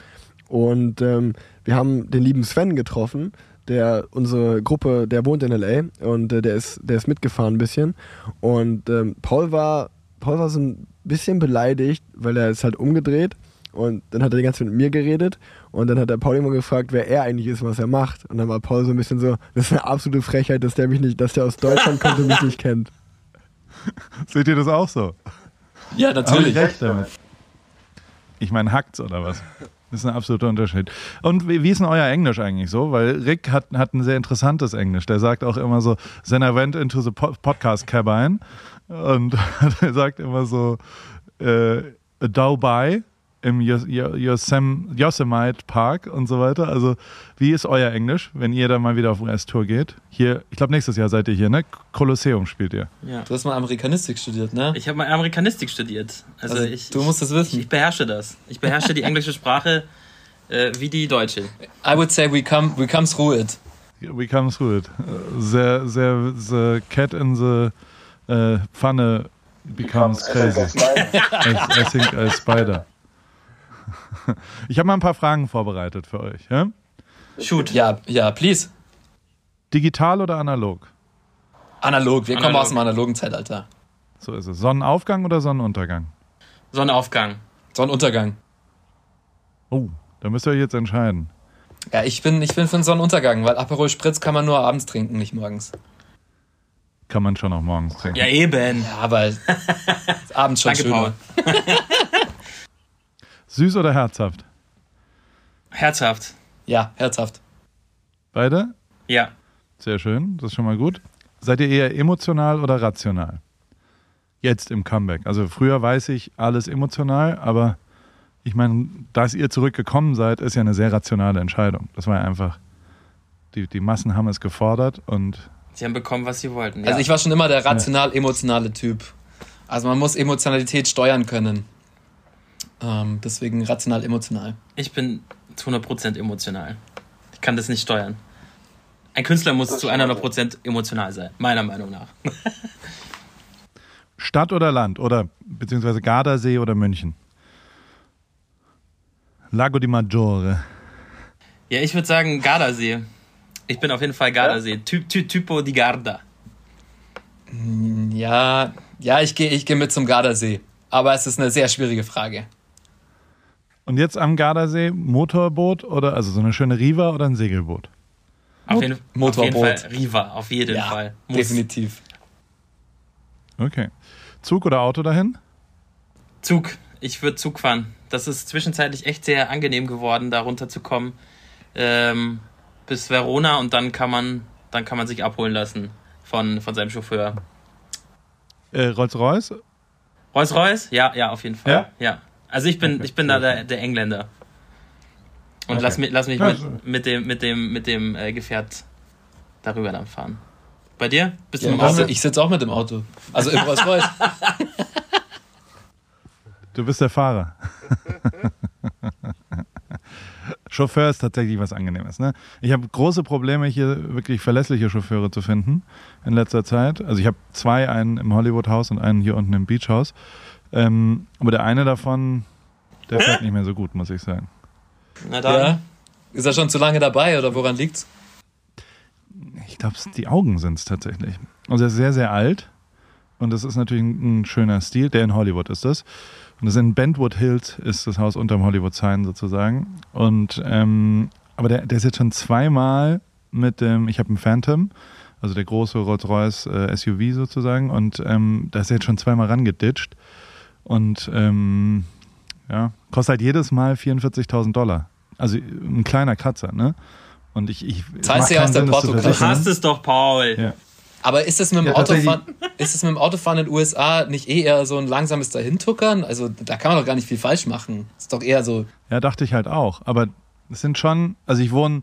Und ähm, wir haben den lieben Sven getroffen, der unsere Gruppe, der wohnt in LA und äh, der ist, der ist mitgefahren ein bisschen. Und ähm, Paul war, Paul war so ein bisschen beleidigt, weil er ist halt umgedreht und dann hat er die ganze Zeit mit mir geredet und dann hat der Paul immer gefragt, wer er eigentlich ist, was er macht. Und dann war Paul so ein bisschen so, das ist eine absolute Frechheit, dass der mich nicht, dass der aus Deutschland kommt und mich nicht kennt. Seht ihr das auch so? Ja, Habe ich natürlich. recht damit. Ich meine, hackt's oder was? Das ist ein absoluter Unterschied. Und wie, wie ist denn euer Englisch eigentlich so? Weil Rick hat, hat ein sehr interessantes Englisch. Der sagt auch immer so, then I went into the po podcast cabine. Und er sagt immer so, äh, a Dubai. Im Yos- Yo- Yosem, Yosemite Park und so weiter. Also, wie ist euer Englisch, wenn ihr da mal wieder auf US-Tour geht? Hier, ich glaube, nächstes Jahr seid ihr hier, ne? Kolosseum spielt ihr. Ja. Du hast mal Amerikanistik studiert, ne? Ich habe mal Amerikanistik studiert. Also, Also, ich, du musst das wissen. Ich, ich beherrsche das. Ich beherrsche die englische Sprache äh, wie die deutsche. I would say we come, we come through it. We come through it. Sehr, sehr, the cat in the äh, Pfanne becomes crazy. I, I think a spider. Ich habe mal ein paar Fragen vorbereitet für euch. Ja? Shoot. Ja, ja, please. Digital oder analog? Analog, wir kommen Analog. aus dem analogen Zeitalter. So ist es. Sonnenaufgang oder Sonnenuntergang? Sonnenaufgang. Sonnenuntergang. Oh, da müsst ihr euch jetzt entscheiden. Ja, ich bin, ich bin für den Sonnenuntergang, weil Aperol Spritz kann man nur abends trinken, nicht morgens. Kann man schon auch morgens trinken. Ja, eben. Ja, aber abends schon Danke, schöner. Paul. Süß oder herzhaft? Herzhaft. Ja, herzhaft. Beide? Ja. Sehr schön, das ist schon mal gut. Seid ihr eher emotional oder rational? Jetzt im Comeback. Also früher weiß ich alles emotional, aber ich meine, dass ihr zurückgekommen seid, ist ja eine sehr rationale Entscheidung. Das war ja einfach, die, die Massen haben es gefordert und Sie haben bekommen, was sie wollten. Also ja. ich war schon immer der rational-emotionale Typ. Also man muss Emotionalität steuern können. Ähm, deswegen rational-emotional. ich bin zu 100% emotional. Ich kann das nicht steuern. Ein Künstler muss zu 100% emotional sein, meiner Meinung nach. Stadt oder Land oder beziehungsweise Gardasee oder München? Lago di Maggiore. Ja, ich würde sagen Gardasee. Ich bin auf jeden Fall Gardasee. Ty ty Typo di Garda. Ja, ja, ich gehe ich geh mit zum Gardasee. Aber es ist eine sehr schwierige Frage. Und jetzt am Gardasee Motorboot oder also so eine schöne Riva oder ein Segelboot? Auf jeden, auf jeden Motorboot. Fall Riva, auf jeden ja, Fall. Muss. definitiv. Okay. Zug oder Auto dahin? Zug. Ich würde Zug fahren. Das ist zwischenzeitlich echt sehr angenehm geworden, da runterzukommen. Ähm, bis Verona und dann kann man, dann kann man sich abholen lassen von, von seinem Chauffeur. Äh, Rolls-Royce? Rolls-Royce? Ja, ja, auf jeden Fall. Ja? Ja. Also ich bin, Okay, ich bin da der, der Engländer. Und Okay. lass mich, lass mich mit, mit dem, mit dem, mit dem äh, Gefährt darüber dann fahren. Bei dir? Bist du Ja, im also Auto? ich sitze auch mit dem Auto. Also im Rolls Royce. Du bist der Fahrer. Chauffeur ist tatsächlich was Angenehmes. Ne? Ich habe große Probleme, hier wirklich verlässliche Chauffeure zu finden in letzter Zeit. Also ich habe zwei, einen im Hollywood-Haus und einen hier unten im Beach-Haus. Ähm, aber der eine davon, der fährt nicht mehr so gut, muss ich sagen. Na dann. ja. Ist er schon zu lange dabei oder woran liegt's? Ich glaube, die Augen sind es tatsächlich. Also er ist sehr, sehr alt. Und das ist natürlich ein, schöner Stil. Der in Hollywood ist das. Und das in Bentwood Hills ist das Haus unterm Hollywood Sign sozusagen. Und ähm, aber der, der ist jetzt schon zweimal mit dem, ich habe einen Phantom, also der große Rolls-Royce äh, SUV sozusagen. Und ähm, da ist er jetzt schon zweimal rangeditscht. Und ähm, ja, kostet halt jedes Mal 44.000 Dollar. Also ein kleiner Kratzer, ne? Und ich, ich Zahlst ja aus der Portokasse. Du hast es doch, Paul. Ja. Aber ist es mit dem Ja. Autofahren, ist es mit dem Autofahren in den USA nicht eh eher so ein langsames Dahintuckern? Also da kann man doch gar nicht viel falsch machen. Ist doch eher so, Ja, dachte ich halt auch. Aber es sind schon, also ich wohne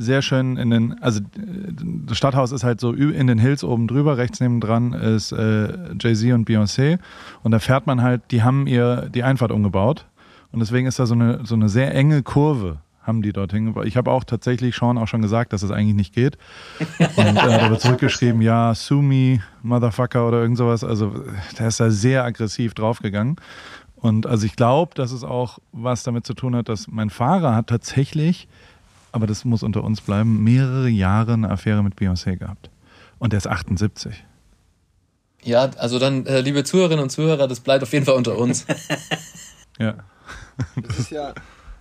sehr schön in den, also äh, das Stadthaus ist halt so in den Hills oben drüber, rechts nebendran ist äh, Jay-Z und Beyoncé und da fährt man halt, die haben ihr die Einfahrt umgebaut und deswegen ist da so eine, so eine sehr enge Kurve haben die dorthin gebaut. Ich habe auch tatsächlich Sean auch schon gesagt, dass es eigentlich nicht geht. Und er hat aber zurückgeschrieben, ja, sue me, Motherfucker oder irgend sowas. Also der ist da sehr aggressiv draufgegangen. Und also ich glaube, dass es auch was damit zu tun hat, dass mein Fahrer hat tatsächlich, aber das muss unter uns bleiben, mehrere Jahre eine Affäre mit Beyoncé gehabt. Und der ist 78. ja, also dann, äh, liebe Zuhörerinnen und Zuhörer, das bleibt auf jeden Fall unter uns. Ja. Das ist ja,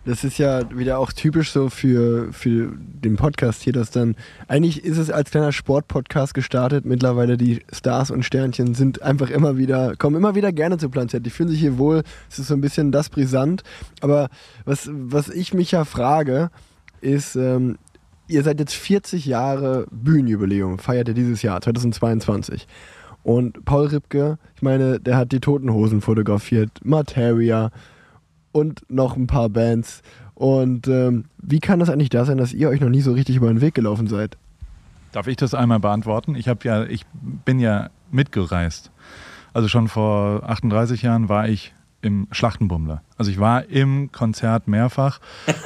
das ist ja wieder auch typisch so für, für den Podcast hier, dass dann, eigentlich ist es als kleiner Sportpodcast gestartet, mittlerweile die Stars und Sternchen sind einfach immer wieder, kommen immer wieder gerne zu Planzett, die fühlen sich hier wohl, es ist so ein bisschen das brisant, aber was, was ich mich ja frage, ist, ähm, ihr seid jetzt 40 Jahre Bühnenjubiläum, feiert ihr dieses Jahr, 2022. Und Paul Ripke, ich meine, der hat die Toten Hosen fotografiert, Materia, und noch ein paar Bands. Und ähm, wie kann das eigentlich da sein, dass ihr euch noch nie so richtig über den Weg gelaufen seid? Darf ich das einmal beantworten? Ich ja, ich bin ja mitgereist. Also schon vor 38 Jahren war ich im Schlachtenbummler. Also ich war im Konzert mehrfach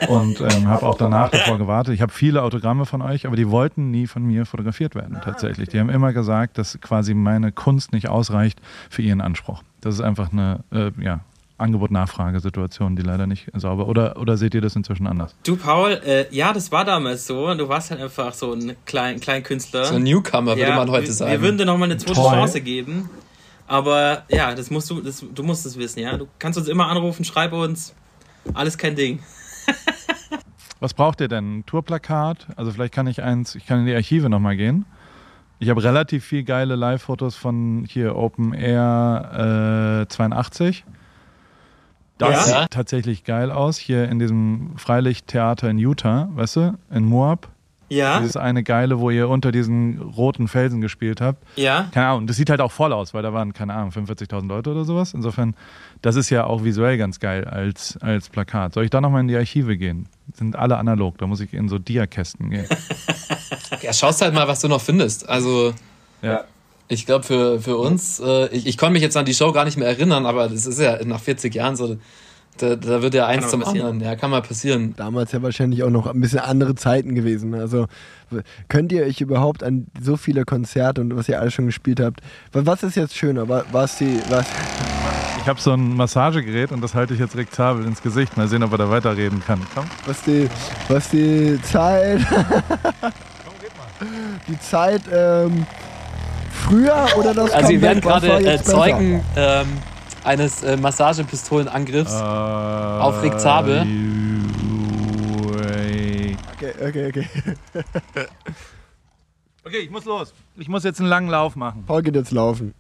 und ähm, habe auch danach davor gewartet. Ich habe viele Autogramme von euch, aber die wollten nie von mir fotografiert werden tatsächlich. Die haben immer gesagt, dass quasi meine Kunst nicht ausreicht für ihren Anspruch. Das ist einfach eine äh, ja, Angebot-Nachfrage-Situation, die leider nicht sauber. Oder, oder seht ihr das inzwischen anders? Du, Paul, äh, ja, das war damals so. Du warst halt einfach so ein klein, Künstler. So ein Newcomer, würde man heute wir, sagen. Wir würden dir nochmal eine zweite Toll. Chance geben. Aber ja, das musst du, das, du musst es wissen, ja. Du kannst uns immer anrufen, schreib uns. Alles kein Ding. Was braucht ihr denn? Ein Tourplakat? Also vielleicht kann ich eins, ich kann in die Archive nochmal gehen. Ich habe relativ viel geile Live-Fotos von hier Open Air äh, 82. Das Ja? sieht tatsächlich geil aus. Hier in diesem Freilichttheater in Utah, weißt du, in Moab. Ja, Dieses eine geile, wo ihr unter diesen roten Felsen gespielt habt. ja. Keine Ahnung, das sieht halt auch voll aus, weil da waren, keine Ahnung, 45.000 Leute oder sowas. Insofern, das ist ja auch visuell ganz geil als, als Plakat. Soll ich da nochmal in die Archive gehen? Sind alle analog, da muss ich in so Diakästen gehen. Ja, schaust halt mal, was du noch findest. Also, Ja. ich glaube, für, für uns, äh, ich, ich konnte mich jetzt an die Show gar nicht mehr erinnern, aber das ist ja nach 40 Jahren so, da, da wird ja eins mal zum passieren. anderen. Ja, kann mal passieren. Damals ja wahrscheinlich auch noch ein bisschen andere Zeiten gewesen. Also könnt ihr euch überhaupt an so viele Konzerte und was ihr alles schon gespielt habt, wa- was ist jetzt schöner? Wa- Was die, was, Ich habe so ein Massagegerät und das halte ich jetzt rektabel ins Gesicht. Mal sehen, ob er da weiterreden kann. Komm. was die, was die Zeit, die Zeit ähm, früher oder das Also, wir werden gerade war äh? Zeugen ähm, eines äh, Massagepistolenangriffs. Auf Rick Zabel. Okay, okay, okay. Okay, ich muss los. Ich muss jetzt einen langen Lauf machen. Paul geht jetzt laufen.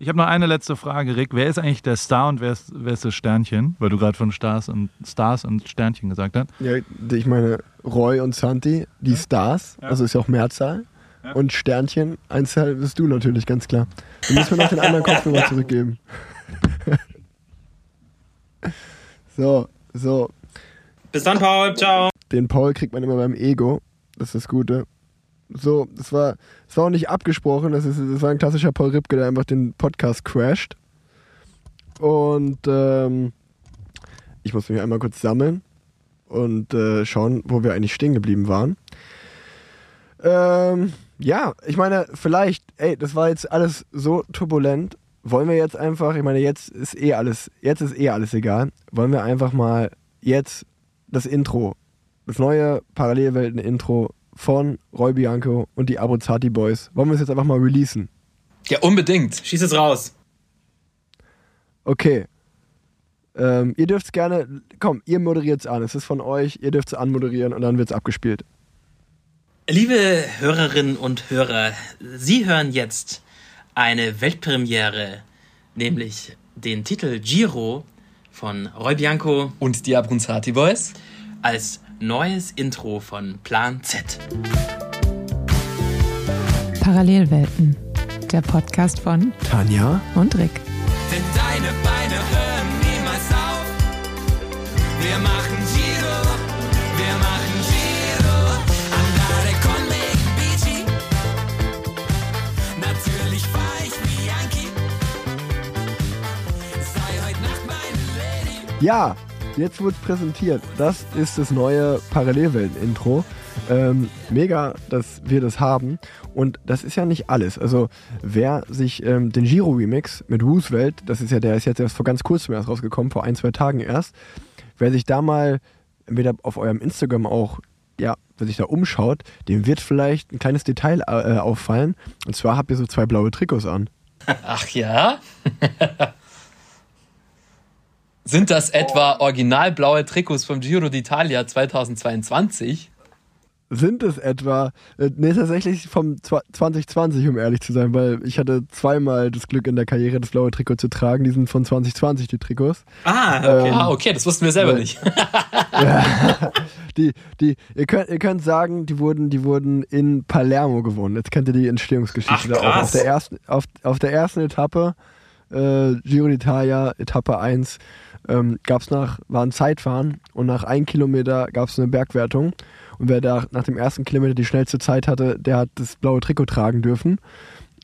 Ich habe noch eine letzte Frage, Rick. Wer ist eigentlich der Star und wer ist, wer ist das Sternchen? Weil du gerade von Stars und Stars und Sternchen gesagt hast. Ja, ich meine, Roy und Santi, die Stars, Ja. also ist ja auch Mehrzahl. Ja. Und Sternchen, Einzahl bist du natürlich, ganz klar. Du musst mir noch den anderen Kopf nochmal zurückgeben. so, so. Bis dann, Paul. Ciao. Den Paul kriegt man immer beim Ego. Das ist das Gute. So, das war, das war auch nicht abgesprochen. Das, ist, das war ein klassischer Paul Ripke, der einfach den Podcast crasht. Und ähm, ich muss mich einmal kurz sammeln und äh, schauen, wo wir eigentlich stehen geblieben waren. Ähm, ja, ich meine, vielleicht, ey, das war jetzt alles so turbulent. Wollen wir jetzt einfach, ich meine, jetzt ist eh alles, jetzt ist eh alles egal. Wollen wir einfach mal jetzt das Intro, das neue Parallelwelten-Intro von Roy Bianco und die Abruzzati Boys. Wollen wir es jetzt einfach mal releasen? Ja, unbedingt. Schieß es raus. Okay. Ähm, ihr dürft es gerne, komm, ihr moderiert es an. Es ist von euch, ihr dürft es anmoderieren und dann wird es abgespielt. Liebe Hörerinnen und Hörer, Sie hören jetzt eine Weltpremiere, nämlich den Titel Giro von Roy Bianco Und die Abronzati Boys? als neues Intro von Plan Z. Parallelwelten, der Podcast von Tanja? und Rick. Denn deine Beine hören niemals auf. Wir machen Ja, jetzt wird präsentiert. Das ist das neue Parallelwelten-Intro. Ähm, mega, dass wir das haben. Und das ist ja nicht alles. Also, wer sich ähm, den Giro-Remix mit Roosevelt, das ist ja, der ist jetzt erst vor ganz kurzem erst rausgekommen, vor ein, zwei Tagen erst, wer sich da mal entweder auf eurem Instagram auch, ja, wer sich da umschaut, dem wird vielleicht ein kleines Detail äh, auffallen. Und zwar habt ihr so zwei blaue Trikots an. Ach ja? Sind das etwa originalblaue Trikots vom Giro d'Italia 2022? Sind es etwa, äh, nee, tatsächlich vom zwa- 2020, um ehrlich zu sein, weil ich hatte zweimal das Glück in der Karriere, das blaue Trikot zu tragen. Die sind von 2020, die Trikots. Ah, okay. Ah, okay, das wussten wir selber Ja. nicht. Die, die, ihr könnt, ihr könnt sagen, die wurden, die wurden in Palermo gewonnen. Jetzt kennt ihr die Entstehungsgeschichte Ach, da auch. krass. Auf der ersten, auf, auf der ersten Etappe, äh, Giro d'Italia, Etappe 1, ähm, gab's nach, war ein Zeitfahren und nach einem Kilometer gab es eine Bergwertung. Und wer da nach dem ersten Kilometer die schnellste Zeit hatte, der hat das blaue Trikot tragen dürfen.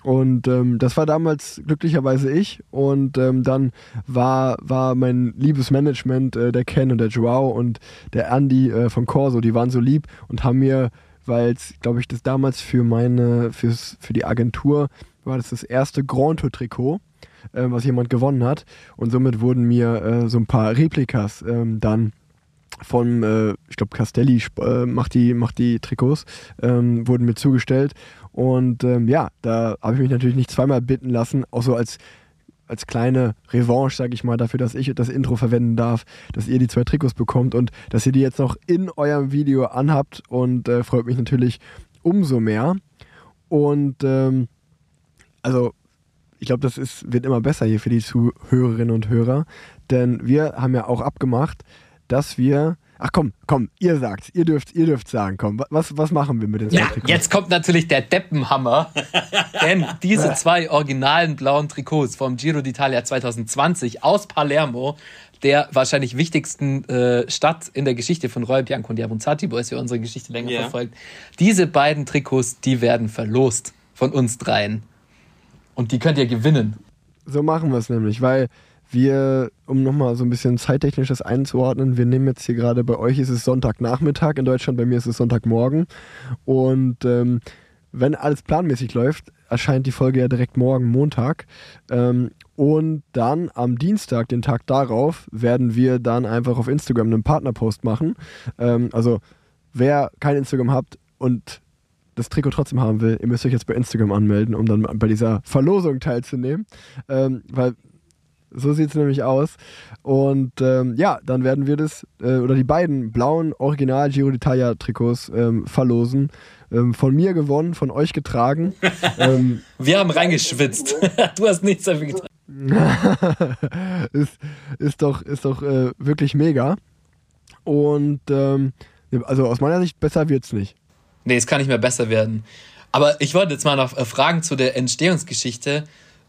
Und ähm, das war damals glücklicherweise ich. Und ähm, dann war, war mein liebes Management, äh, der Ken und der Joao und der Andy äh, von Corso, die waren so lieb und haben mir, weil es, glaube ich, das damals für meine, fürs, für die Agentur war das das erste Grand Tour Trikot, äh, was jemand gewonnen hat. Und somit wurden mir äh, so ein paar Replikas ähm, dann von, äh, ich glaube, Castelli äh, macht, die, macht die Trikots, ähm, wurden mir zugestellt. Und ähm, ja, da habe ich mich natürlich nicht zweimal bitten lassen, auch so als, als kleine Revanche, sage ich mal, dafür, dass ich das Intro verwenden darf, dass ihr die zwei Trikots bekommt und dass ihr die jetzt noch in eurem Video anhabt und äh, freut mich natürlich umso mehr. Und ähm, also ich glaube, das ist, wird immer besser hier für die Zuhörerinnen und Hörer, denn wir haben ja auch abgemacht, dass wir. Ach komm, komm, ihr sagt's, ihr dürft, ihr dürft sagen, komm, was, was machen wir mit den Ja, zwei Trikots? jetzt kommt natürlich der Deppenhammer. denn diese zwei originalen blauen Trikots vom Giro d'Italia 2020 aus Palermo, der wahrscheinlich wichtigsten äh, Stadt in der Geschichte von Roy Bianco und Diabonzati, wo es ja unsere Geschichte länger Ja. verfolgt. Diese beiden Trikots, die werden verlost von uns dreien. Und die könnt ihr gewinnen. So machen wir es nämlich, weil wir, um nochmal so ein bisschen zeittechnisches einzuordnen, wir nehmen jetzt hier gerade, bei euch ist es Sonntagnachmittag, in Deutschland, bei mir ist es Sonntagmorgen. Und ähm, wenn alles planmäßig läuft, erscheint die Folge ja direkt morgen, Montag. Ähm, und dann am Dienstag, den Tag darauf, werden wir dann einfach auf Instagram einen Partnerpost machen. Ähm, also wer kein Instagram habt und das Trikot trotzdem haben will, ihr müsst euch jetzt bei Instagram anmelden, um dann bei dieser Verlosung teilzunehmen. Ähm, weil so sieht es nämlich aus. Und ähm, ja, dann werden wir das, äh, oder die beiden blauen Original Giro d'Italia Trikots ähm, verlosen. Ähm, von mir gewonnen, von euch getragen. ähm, Wir haben reingeschwitzt. du hast nichts dafür getan. ist, ist doch, ist doch äh, wirklich mega. Und ähm, also aus meiner Sicht besser wird's nicht. Nee, es kann nicht mehr besser werden. Aber ich wollte jetzt mal noch äh, fragen zu der Entstehungsgeschichte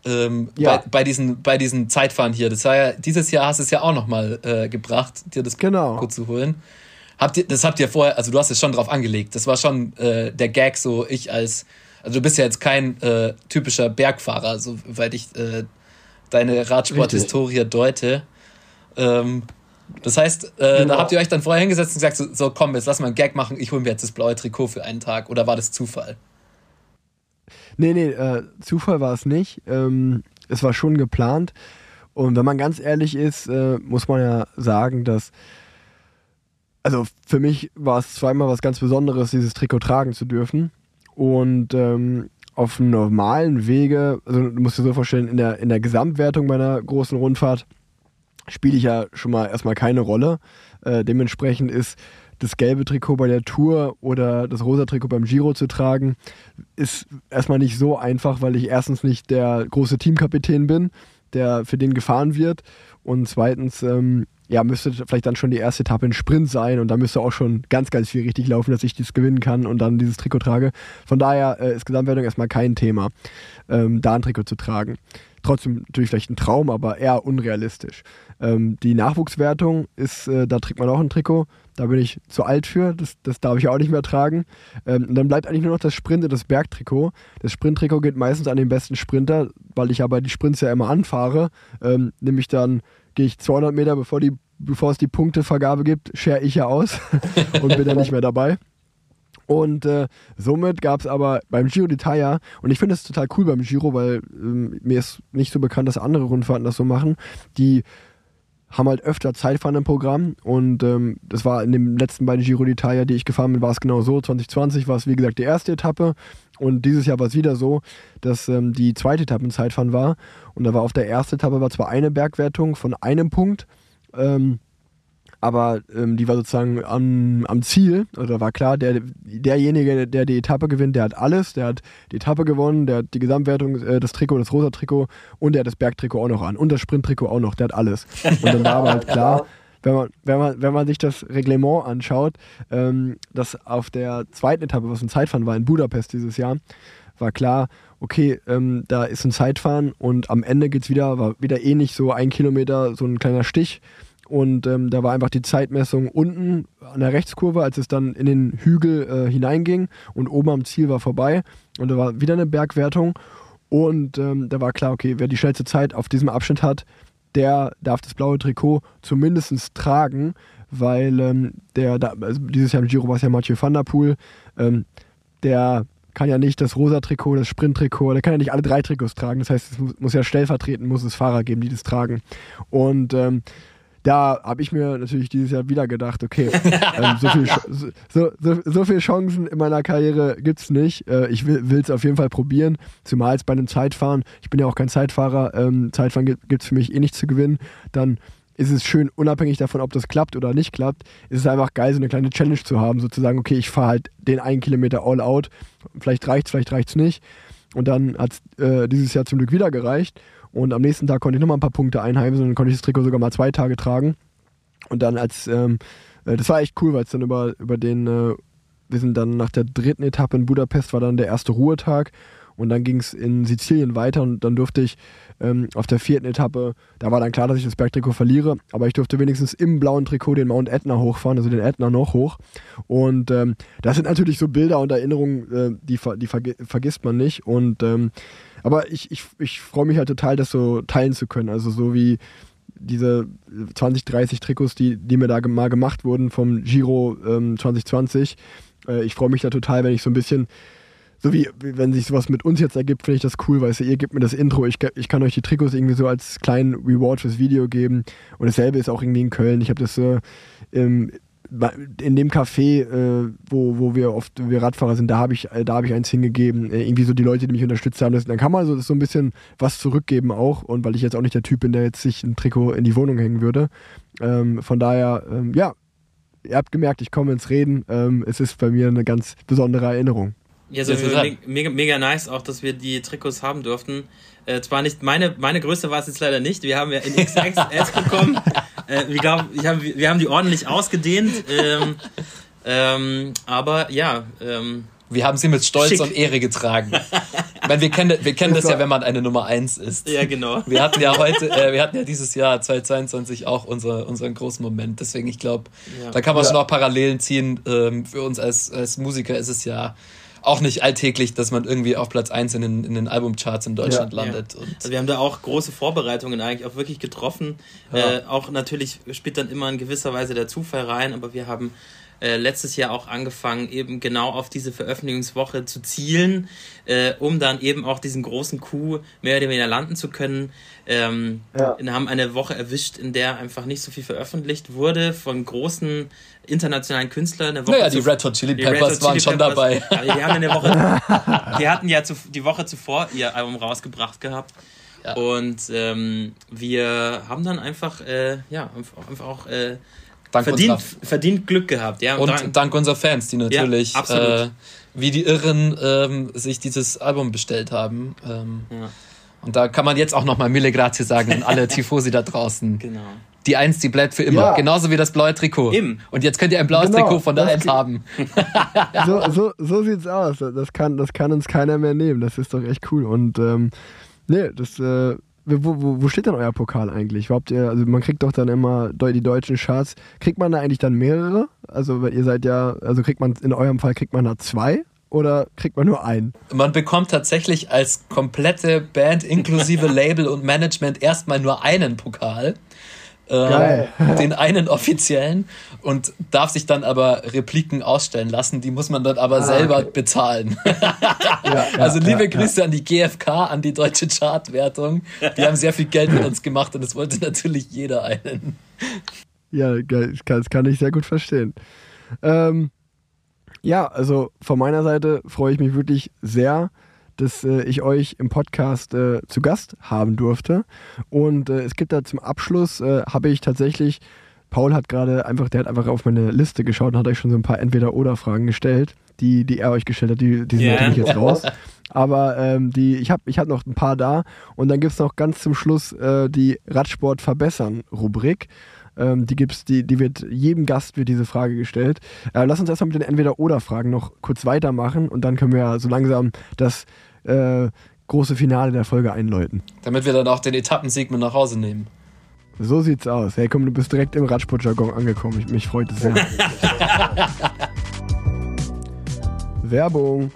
ähm, Ja. bei, bei, diesen, bei diesen Zeitfahren hier. Das war ja, dieses Jahr hast du es ja auch nochmal äh, gebracht, dir das Genau. gut zu holen. Habt ihr, das habt ihr vorher, also du hast es schon drauf angelegt. Das war schon äh, der Gag, so ich als, also du bist ja jetzt kein äh, typischer Bergfahrer, soweit ich äh, deine Radsport-Historie deute. Ähm, das heißt, äh, Genau. da habt ihr euch dann vorher hingesetzt und gesagt, so, so komm, jetzt lass mal einen Gag machen, ich hole mir jetzt das blaue Trikot für einen Tag. Oder war das Zufall? Nee, nee, äh, Zufall war es nicht. Ähm, es war schon geplant. Und wenn man ganz ehrlich ist, äh, muss man ja sagen, dass. Also für mich war es zweimal was ganz Besonderes, dieses Trikot tragen zu dürfen. Und ähm, auf einem normalen Wege, also du musst dir so vorstellen, in der, in der Gesamtwertung meiner großen Rundfahrt spiele ich ja schon mal erstmal keine Rolle. Äh, dementsprechend ist das gelbe Trikot bei der Tour oder das rosa Trikot beim Giro zu tragen, ist erstmal nicht so einfach, weil ich erstens nicht der große Teamkapitän bin, der für den gefahren wird. Und zweitens, ähm, ja, müsste vielleicht dann schon die erste Etappe ein Sprint sein und da müsste auch schon ganz, ganz viel richtig laufen, dass ich das gewinnen kann und dann dieses Trikot trage. Von daher äh, ist Gesamtwertung erstmal kein Thema, ähm, da ein Trikot zu tragen. Trotzdem natürlich vielleicht ein Traum, aber eher unrealistisch. Ähm, die Nachwuchswertung ist, äh, da trägt man auch ein Trikot. Da bin ich zu alt für, das, das darf ich auch nicht mehr tragen. Ähm, und dann bleibt eigentlich nur noch das Sprint und das Bergtrikot. Das Sprinttrikot geht meistens an den besten Sprinter, weil ich aber die Sprints ja immer anfahre. Ähm, nämlich dann gehe ich 200 Meter, bevor, die, bevor es die Punktevergabe gibt, share ich ja aus und bin dann nicht mehr dabei. Und äh, somit gab es aber beim Giro d'Italia, und ich finde es total cool beim Giro, weil ähm, mir ist nicht so bekannt, dass andere Rundfahrten das so machen, die haben halt öfter Zeitfahren im Programm und ähm, das war in den letzten beiden Giro d'Italia, die ich gefahren bin, war es genau so. 2020 war es wie gesagt die erste Etappe und dieses Jahr war es wieder so, dass ähm, die zweite Etappe ein Zeitfahren war und da war auf der ersten Etappe war zwar eine Bergwertung von einem Punkt, ähm, aber ähm, die war sozusagen am, am Ziel. Also da war klar, der, derjenige, der die Etappe gewinnt, der hat alles. Der hat die Etappe gewonnen, der hat die Gesamtwertung, äh, das Trikot, das rosa Trikot und der hat das Bergtrikot auch noch an. Und das Sprinttrikot auch noch, der hat alles. Und dann war aber halt klar, wenn man, wenn man, wenn man sich das Reglement anschaut, ähm, dass auf der zweiten Etappe, was ein Zeitfahren war in Budapest dieses Jahr, war klar, okay, ähm, da ist ein Zeitfahren und am Ende geht's wieder, war wieder ähnlich so ein Kilometer, so ein kleiner Stich. Und ähm, da war einfach die Zeitmessung unten an der Rechtskurve, als es dann in den Hügel äh, hineinging und oben am Ziel war vorbei. Und da war wieder eine Bergwertung. Und ähm, da war klar, okay, wer die schnellste Zeit auf diesem Abschnitt hat, der darf das blaue Trikot zumindest tragen, weil ähm, der, da, also dieses Jahr im Giro war es ja Mathieu van der Poel, ähm, der kann ja nicht das rosa Trikot, das Sprint-Trikot, der kann ja nicht alle drei Trikots tragen. Das heißt, es muss, ja stellvertretend, muss es Fahrer geben, die das tragen. Und ähm, da habe ich mir natürlich dieses Jahr wieder gedacht, okay, ähm, so, viel, so, so, so viele Chancen in meiner Karriere gibt es nicht. Äh, ich will es auf jeden Fall probieren, zumal es bei einem Zeitfahren, ich bin ja auch kein Zeitfahrer, ähm, Zeitfahren gibt es für mich eh nicht zu gewinnen, dann ist es schön, unabhängig davon, ob das klappt oder nicht klappt, ist es einfach geil, so eine kleine Challenge zu haben, sozusagen, okay, ich fahre halt den einen Kilometer all out, vielleicht reicht's, vielleicht reicht's nicht. Und dann hat es äh, dieses Jahr zum Glück wieder gereicht. Und am nächsten Tag konnte ich nochmal ein paar Punkte einheimsen und dann konnte ich das Trikot sogar mal zwei Tage tragen. Und dann als, ähm, äh, das war echt cool, weil es dann über, über den, äh, wir sind dann nach der dritten Etappe in Budapest, war dann der erste Ruhetag. Und dann ging es in Sizilien weiter und dann durfte ich ähm, auf der vierten Etappe, da war dann klar, dass ich das Bergtrikot verliere, aber ich durfte wenigstens im blauen Trikot den Mount Etna hochfahren, also den Etna noch hoch. Und ähm, das sind natürlich so Bilder und Erinnerungen, äh, die, die vergi vergisst man nicht. Und ähm, aber ich, ich, ich freue mich halt total, das so teilen zu können. Also so wie diese 20, 30 Trikots, die, die mir da mal gemacht wurden vom Giro ähm, 2020. Äh, ich freue mich da total, wenn ich so ein bisschen, so wie wenn sich sowas mit uns jetzt ergibt, finde ich das cool, weißt du, ihr gebt mir das Intro, ich, ich kann euch die Trikots irgendwie so als kleinen Reward fürs Video geben. Und dasselbe ist auch irgendwie in Köln. Ich habe das äh, im, in dem Café, äh, wo, wo wir oft wir Radfahrer sind, da habe ich, hab ich eins hingegeben. Äh, irgendwie so die Leute, die mich unterstützt haben. Dann kann man so, so ein bisschen was zurückgeben auch. Und weil ich jetzt auch nicht der Typ bin, der jetzt sich ein Trikot in die Wohnung hängen würde. Ähm, von daher, ähm, ja, ihr habt gemerkt, ich komme ins Reden. Ähm, es ist bei mir eine ganz besondere Erinnerung. Ja, so Ja, me- mega, mega nice auch, dass wir die Trikots haben durften. Äh, zwar nicht, meine, meine Größe war es jetzt leider nicht. Wir haben ja in XXS bekommen. Äh, wir, glaub, ich hab, wir haben die ordentlich ausgedehnt. Ähm, ähm, aber ja, ähm, Wir haben sie mit Stolz Schick. und Ehre getragen. ich meine, wir kennen, wir kennen das ja, wenn man eine Nummer 1 ist. ja, genau. Wir hatten ja heute, äh, wir hatten ja dieses Jahr 2022 auch unser, unseren großen Moment. Deswegen, ich glaube, Ja. da kann man schon auch Parallelen ziehen. Ähm, für uns als, als Musiker ist es ja auch nicht alltäglich, dass man irgendwie auf Platz 1 in den, in den Albumcharts in Deutschland Ja. landet. Und Also wir haben da auch große Vorbereitungen eigentlich auch wirklich getroffen. Äh, auch natürlich spielt dann immer in gewisser Weise der Zufall rein, aber wir haben äh, letztes Jahr auch angefangen, eben genau auf diese Veröffentlichungswoche zu zielen, äh, um dann eben auch diesen großen Coup mehr oder weniger landen zu können. Ähm, Ja. Wir haben eine Woche erwischt, in der einfach nicht so viel veröffentlicht wurde von großen internationalen Künstlern. Eine Woche naja, die Red Hot Chili Peppers Hot waren Chili schon Peppers. dabei. Ja, die haben in Woche, die hatten ja zu, die Woche zuvor ihr Album rausgebracht gehabt. Ja. Und ähm, wir haben dann einfach, äh, ja, einfach, einfach auch äh, Dank verdient, unserer verdient Glück gehabt. Ja, Und dank- dank unserer Fans, die natürlich absolut. äh, wie die Irren ähm, sich dieses Album bestellt haben. Ähm, Ja. Und da kann man jetzt auch nochmal Mille Grazie sagen an alle Tifosi da draußen. Genau. Die Eins, die bleibt für immer. Ja. Genauso wie das blaue Trikot. Eben. Und jetzt könnt ihr ein blaues Genau, Trikot von der Eins ge- haben. So, so, so sieht's aus. Das kann, das kann uns keiner mehr nehmen. Das ist doch echt cool. Und ähm, nee, das, äh, wo, wo, wo steht denn euer Pokal eigentlich? Habt ihr, also man kriegt doch dann immer die deutschen Charts. Kriegt man da eigentlich dann mehrere? Also weil ihr seid ja, also kriegt man in eurem Fall kriegt man da zwei oder kriegt man nur einen? Man bekommt tatsächlich als komplette Band inklusive Label und Management erstmal nur einen Pokal. Geil. den einen offiziellen und darf sich dann aber Repliken ausstellen lassen. Die muss man dann aber Ah, selber okay. bezahlen. Ja, also ja, liebe ja, Grüße an die GfK, an die deutsche Chartwertung. Die haben sehr viel Geld mit uns gemacht und es wollte natürlich jeder einen. Ja, das kann, das kann ich sehr gut verstehen. Ähm, ja, also von meiner Seite freue ich mich wirklich sehr, dass äh, ich euch im Podcast äh, zu Gast haben durfte. Und äh, es gibt da zum Abschluss, äh, habe ich tatsächlich, Paul hat gerade einfach, der hat einfach auf meine Liste geschaut und hat euch schon so ein paar Entweder-Oder-Fragen gestellt, die, die er euch gestellt hat, die, die sind Ja. natürlich jetzt raus. Aber ähm, die, ich habe ich hab noch ein paar da und dann gibt es noch ganz zum Schluss äh, die Radsport verbessern Rubrik. Ähm, die gibt's, die, die wird jedem Gast wird diese Frage gestellt. Äh, lass uns erstmal mit den Entweder-Oder-Fragen noch kurz weitermachen und dann können wir so langsam das äh, große Finale der Folge einläuten. Damit wir dann auch den Etappensieg mit nach Hause nehmen. So sieht's aus. Hey, komm, du bist direkt im Radsportjargon angekommen. Ich, mich freut es sehr. Werbung.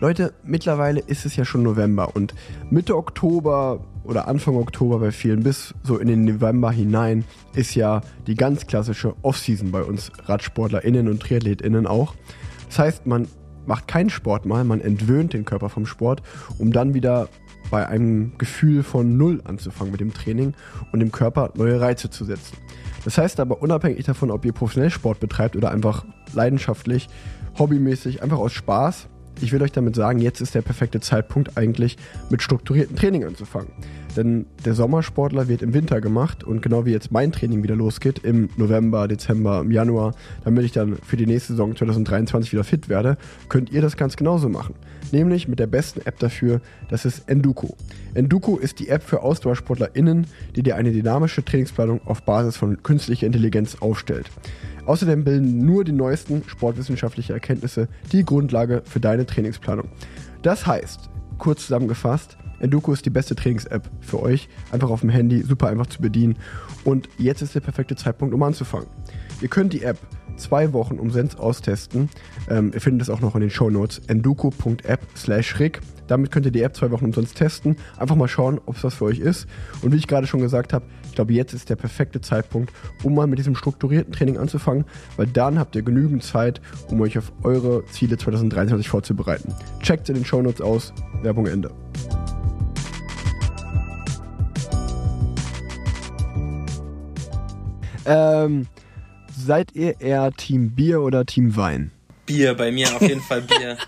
Leute, mittlerweile ist es ja schon November und Mitte Oktober oder Anfang Oktober bei vielen bis so in den November hinein ist ja die ganz klassische Offseason bei uns RadsportlerInnen und TriathletInnen auch. Das heißt, man macht keinen Sport mal, man entwöhnt den Körper vom Sport, um dann wieder bei einem Gefühl von Null anzufangen mit dem Training und dem Körper neue Reize zu setzen. Das heißt aber unabhängig davon, ob ihr professionell Sport betreibt oder einfach leidenschaftlich, hobbymäßig, einfach aus Spaß, ich will euch damit sagen, jetzt ist der perfekte Zeitpunkt eigentlich mit strukturiertem Training anzufangen. Denn der Sommersportler wird im Winter gemacht und genau wie jetzt mein Training wieder losgeht, im November, Dezember, im Januar, damit ich dann für die nächste Saison 2023 wieder fit werde, könnt ihr das ganz genauso machen. Nämlich mit der besten App dafür, das ist Enduko. Enduko ist die App für AusdauersportlerInnen, die dir eine dynamische Trainingsplanung auf Basis von künstlicher Intelligenz aufstellt. Außerdem bilden nur die neuesten sportwissenschaftlichen Erkenntnisse die Grundlage für deine Trainingsplanung. Das heißt, kurz zusammengefasst, Enduko ist die beste Trainings-App für euch. Einfach auf dem Handy, super einfach zu bedienen. Und jetzt ist der perfekte Zeitpunkt, um anzufangen. Ihr könnt die App zwei Wochen umsonst austesten. Ähm, ihr findet es auch noch in den Show Notes. enduko.app slash rick. Damit könnt ihr die App zwei Wochen umsonst testen. Einfach mal schauen, ob es was für euch ist. Und wie ich gerade schon gesagt habe, ich glaube, jetzt ist der perfekte Zeitpunkt, um mal mit diesem strukturierten Training anzufangen, weil dann habt ihr genügend Zeit, um euch auf eure Ziele 2023 vorzubereiten. Checkt in den Show Notes aus. Werbung Ende. Ähm, seid ihr eher Team Bier oder Team Wein? Bier, bei mir auf jeden Fall Bier.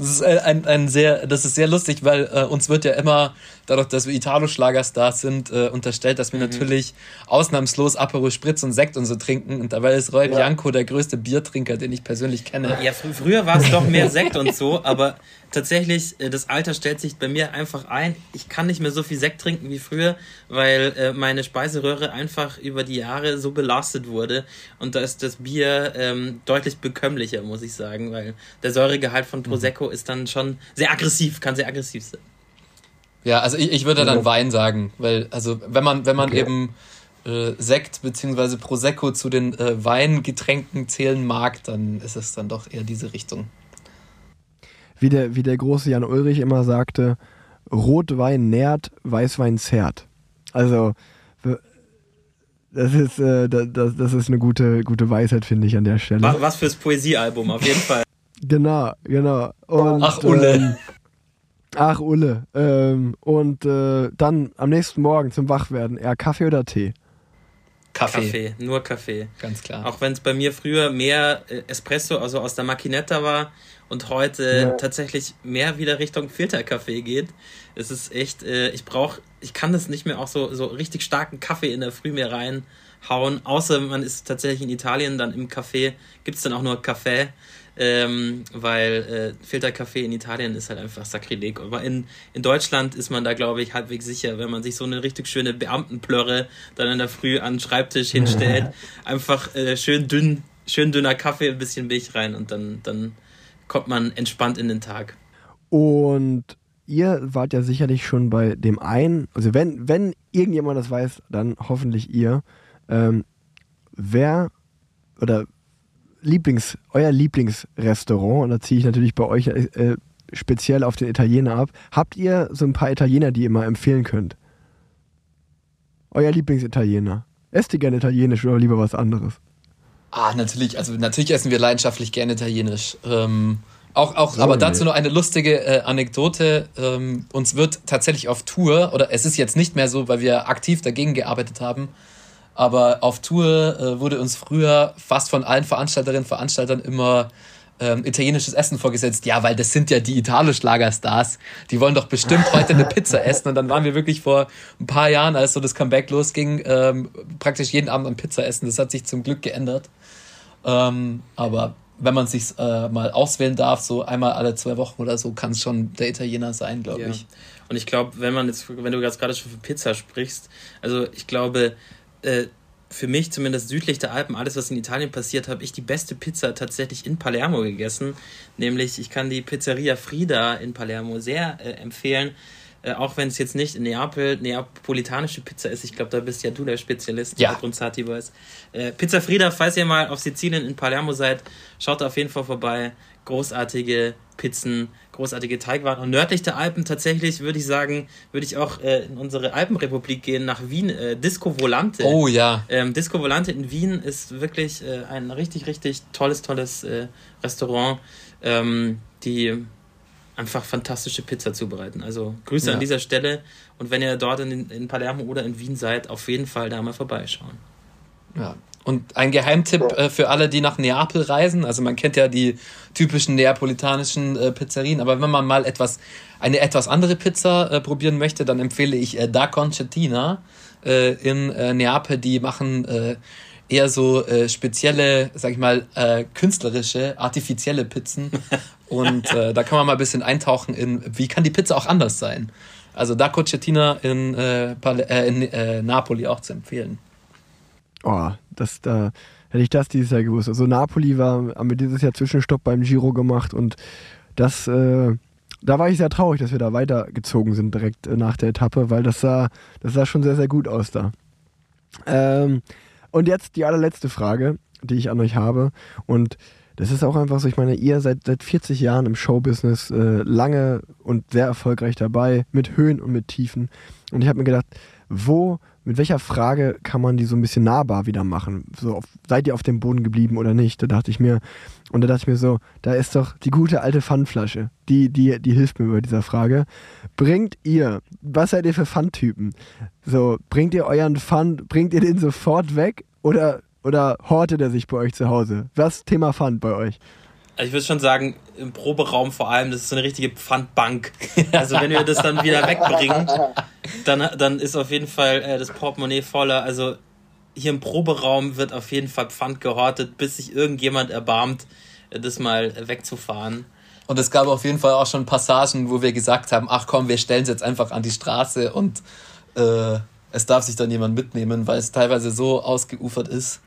Das ist äh, ein, ein sehr, das ist sehr lustig, weil äh, uns wird ja immer, dadurch, dass wir Italo-Schlagerstars sind, äh, unterstellt, dass wir natürlich ausnahmslos Aperol Spritz und Sekt und so trinken. Und dabei ist Roy Bianco der größte Biertrinker, den ich persönlich kenne. Ja, fr früher war es doch mehr Sekt und so, aber tatsächlich, äh, das Alter stellt sich bei mir einfach ein. Ich kann nicht mehr so viel Sekt trinken wie früher, weil äh, meine Speiseröhre einfach über die Jahre so belastet wurde. Und da ist das Bier ähm, deutlich bekömmlicher, muss ich sagen, weil der Säuregehalt von Prosecco ist dann schon sehr aggressiv, kann sehr aggressiv sein. Ja, also ich, ich würde dann Ja. Wein sagen, weil, also wenn man, wenn man Okay. eben äh, Sekt bzw. Prosecco zu den äh, Weingetränken zählen mag, dann ist es dann doch eher diese Richtung. Wie der, wie der große Jan Ulrich immer sagte, Rotwein nährt, Weißwein zerrt. Also, das ist, äh, da- das, das ist eine gute, gute Weisheit, finde ich, an der Stelle. Wa- Was fürs Poesiealbum, auf jeden Fall. Genau, genau. Und, Ach, Ulle. Ähm, ach, Ulle. Ähm, und äh, dann am nächsten Morgen zum Wachwerden eher Kaffee oder Tee? Kaffee, Kaffee, nur Kaffee. ganz klar. Auch wenn es bei mir früher mehr äh, Espresso, also aus der Macchinetta war und heute tatsächlich mehr wieder Richtung Filterkaffee geht. Es ist echt, äh, ich brauche, ich kann das nicht mehr auch so, so richtig starken Kaffee in der Früh mir reinhauen. Außer man ist tatsächlich in Italien, dann im Café gibt es dann auch nur Kaffee. Ähm, weil äh, Filterkaffee in Italien ist halt einfach Sakrileg. Aber in, in Deutschland ist man da, glaube ich, halbwegs sicher, wenn man sich so eine richtig schöne Beamtenplörre dann in der Früh an den Schreibtisch hinstellt. einfach äh, schön dünn, schön dünner Kaffee, ein bisschen Milch rein und dann, dann kommt man entspannt in den Tag. Und ihr wart ja sicherlich schon bei dem einen, also wenn, wenn irgendjemand das weiß, dann hoffentlich ihr. Ähm, wer oder Lieblings, euer Lieblingsrestaurant, und da ziehe ich natürlich bei euch äh, speziell auf den Italiener ab. Habt ihr so ein paar Italiener, die ihr mal empfehlen könnt? Euer Lieblingsitaliener. Esst ihr gerne Italienisch oder lieber was anderes? Ah, natürlich, also natürlich essen wir leidenschaftlich gerne Italienisch. Ähm, auch, auch, So, aber dazu noch eine lustige äh, Anekdote. Ähm, uns wird tatsächlich auf Tour, oder es ist jetzt nicht mehr so, weil wir aktiv dagegen gearbeitet haben, aber auf Tour äh, wurde uns früher fast von allen Veranstalterinnen und Veranstaltern immer ähm, italienisches Essen vorgesetzt. Ja, weil das sind ja die Italo-Schlagerstars. Die wollen doch bestimmt heute eine Pizza essen. Und dann waren wir wirklich vor ein paar Jahren, als so das Comeback losging, ähm, praktisch jeden Abend an Pizza essen. Das hat sich zum Glück geändert. Ähm, aber wenn man sich äh, mal auswählen darf, so einmal alle zwei Wochen oder so, kann es schon der Italiener sein, glaube Ja. ich. Und ich glaube, wenn man jetzt, wenn du jetzt gerade schon für Pizza sprichst, also ich glaube, äh, für mich zumindest südlich der Alpen, alles was in Italien passiert, habe ich die beste Pizza tatsächlich in Palermo gegessen. Nämlich, ich kann die Pizzeria Frida in Palermo sehr äh, empfehlen. Äh, auch wenn es jetzt nicht in Neapel neapolitanische Pizza ist. Ich glaube, da bist ja du der Spezialist, Ja. Brunzati weiß. Äh, Pizza Frida, falls ihr mal auf Sizilien in Palermo seid, schaut auf jeden Fall vorbei. Großartige Pizzen, großartige Teigwaren. Und nördlich der Alpen tatsächlich würde ich sagen, würde ich auch äh, in unsere Alpenrepublik gehen, nach Wien. Äh, Disco Volante. Oh ja. Ähm, Disco Volante in Wien ist wirklich äh, ein richtig, richtig tolles, tolles äh, Restaurant, ähm, die einfach fantastische Pizza zubereiten. Also Grüße Ja. an dieser Stelle und wenn ihr dort in, in Palermo oder in Wien seid, auf jeden Fall da mal vorbeischauen. Ja. Und ein Geheimtipp äh, für alle, die nach Neapel reisen. Also man kennt ja die typischen neapolitanischen äh, Pizzerien, aber wenn man mal etwas, eine etwas andere Pizza äh, probieren möchte, dann empfehle ich äh, Da Concertina äh, in äh, Neapel. Die machen äh, eher so äh, spezielle, sag ich mal, äh, künstlerische, artifizielle Pizzen. Und äh, da kann man mal ein bisschen eintauchen in, wie kann die Pizza auch anders sein. Also Da Concertina in, äh, äh, in äh, Napoli auch zu empfehlen. Oh, das, da hätte ich das dieses Jahr gewusst. Also Napoli war, haben wir dieses Jahr Zwischenstopp beim Giro gemacht und das, äh, da war ich sehr traurig, dass wir da weitergezogen sind direkt äh, nach der Etappe, weil das sah, das sah schon sehr, sehr gut aus da. Ähm, und jetzt die allerletzte Frage, die ich an euch habe und das ist auch einfach so, ich meine, ihr seid seit 40 Jahren im Showbusiness äh, lange und sehr erfolgreich dabei, mit Höhen und mit Tiefen. Und ich habe mir gedacht, wo, mit welcher Frage kann man die so ein bisschen nahbar wieder machen? So, auf, seid ihr auf dem Boden geblieben oder nicht? Da dachte ich mir, und da dachte ich mir so, da ist doch die gute alte Pfandflasche, die, die, die hilft mir bei dieser Frage. Bringt ihr, was seid ihr für Pfandtypen? So, bringt ihr euren Pfand, bringt ihr den sofort weg oder, oder hortet er sich bei euch zu Hause? Was Thema Pfand bei euch? Also ich würde schon sagen, im Proberaum vor allem, das ist so eine richtige Pfandbank. Also wenn wir das dann wieder wegbringen, dann, dann ist auf jeden Fall äh, das Portemonnaie voller. Also hier im Proberaum wird auf jeden Fall Pfand gehortet, bis sich irgendjemand erbarmt, äh, das mal wegzufahren. Und es gab auf jeden Fall auch schon Passagen, wo wir gesagt haben, ach komm, wir stellen es jetzt einfach an die Straße und äh, es darf sich dann jemand mitnehmen, weil es teilweise so ausgeufert ist.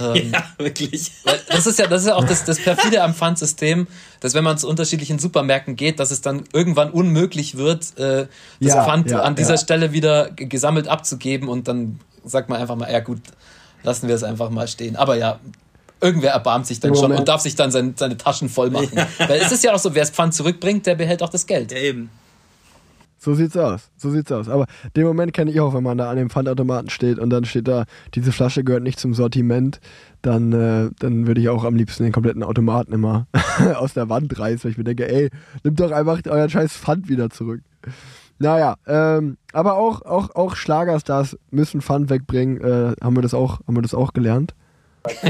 Ähm, Ja, wirklich. weil das ist ja, das ist ja auch das, das perfide am Pfandsystem, dass wenn man zu unterschiedlichen Supermärkten geht, dass es dann irgendwann unmöglich wird, äh, das Ja, Pfand ja, an dieser ja. Stelle wieder gesammelt abzugeben und dann sagt man einfach mal, ja gut, lassen wir es einfach mal stehen. Aber ja, irgendwer erbarmt sich dann Im schon Moment- und darf sich dann sein, seine Taschen voll machen. Weil es ist ja auch so, wer das Pfand zurückbringt, der behält auch das Geld. Ja, eben. So sieht's aus. So sieht's aus. Aber den Moment kenne ich auch, wenn man da an dem Pfandautomaten steht und dann steht da, diese Flasche gehört nicht zum Sortiment, dann, äh, dann würde ich auch am liebsten den kompletten Automaten immer aus der Wand reißen, weil ich mir denke, ey, nimmt doch einfach euren scheiß Pfand wieder zurück. Naja, ähm, aber auch, auch, auch Schlagerstars müssen Pfand wegbringen. Äh, haben, wir das auch, haben wir das auch gelernt?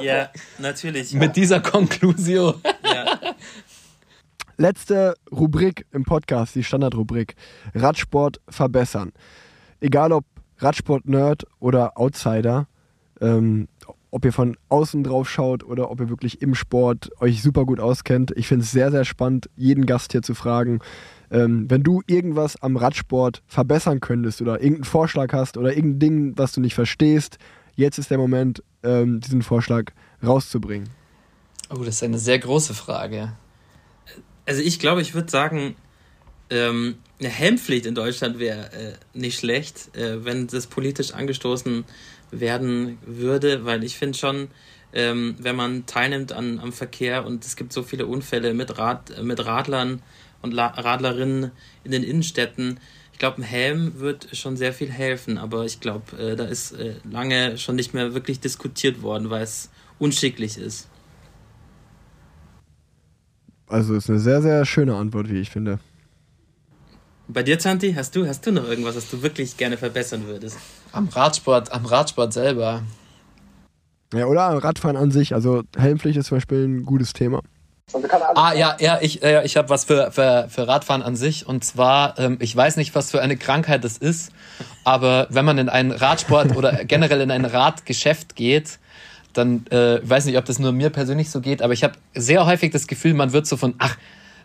Ja, natürlich. Mit dieser Konklusion. Letzte Rubrik im Podcast, die Standardrubrik. Radsport verbessern. Egal ob Radsport-Nerd oder Outsider, ähm, ob ihr von außen drauf schaut oder ob ihr wirklich im Sport euch super gut auskennt. Ich finde es sehr, sehr spannend, jeden Gast hier zu fragen. Ähm, wenn du irgendwas am Radsport verbessern könntest oder irgendeinen Vorschlag hast oder irgendein Ding, was du nicht verstehst, jetzt ist der Moment, ähm, diesen Vorschlag rauszubringen. Oh, das ist eine sehr große Frage. Also ich glaube, ich würde sagen, ähm, eine Helmpflicht in Deutschland wäre äh, nicht schlecht, äh, wenn das politisch angestoßen werden würde, weil ich finde schon, ähm, wenn man teilnimmt an, am Verkehr und es gibt so viele Unfälle mit, Rad, äh, mit Radlern und La Radlerinnen in den Innenstädten, ich glaube, ein Helm wird schon sehr viel helfen, aber ich glaube, äh, da ist äh, lange schon nicht mehr wirklich diskutiert worden, weil es unschicklich ist. Also ist eine sehr, sehr schöne Antwort, wie ich finde. Bei dir, Zanti, hast du, hast du noch irgendwas, was du wirklich gerne verbessern würdest? Am Radsport, am Radsport selber. Ja, oder Radfahren an sich. Also Helmpflicht ist zum Beispiel ein gutes Thema. Ah, ja, ja, ich, äh, ich habe was für, für, für Radfahren an sich. Und zwar, ähm, ich weiß nicht, was für eine Krankheit das ist, aber wenn man in einen Radsport oder generell in ein Radgeschäft geht, dann, äh, ich weiß nicht, ob das nur mir persönlich so geht, aber ich habe sehr häufig das Gefühl, man wird so von, ach,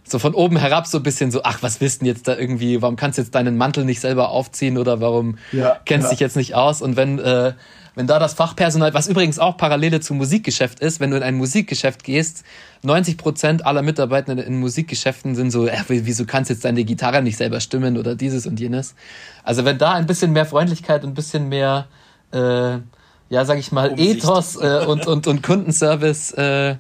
so von oben herab so ein bisschen so, ach, was willst du denn jetzt da irgendwie, warum kannst du jetzt deinen Mantel nicht selber aufziehen oder warum Ja, kennst ja. dich jetzt nicht aus? Und wenn, äh, wenn da das Fachpersonal, was übrigens auch Parallele zum Musikgeschäft ist, wenn du in ein Musikgeschäft gehst, 90 Prozent aller Mitarbeitenden in Musikgeschäften sind so, äh, wieso kannst du jetzt deine Gitarre nicht selber stimmen oder dieses und jenes. Also wenn da ein bisschen mehr Freundlichkeit und ein bisschen mehr, äh, ja, sag ich mal, Umsicht. Ethos äh, und, und, und Kundenservice äh,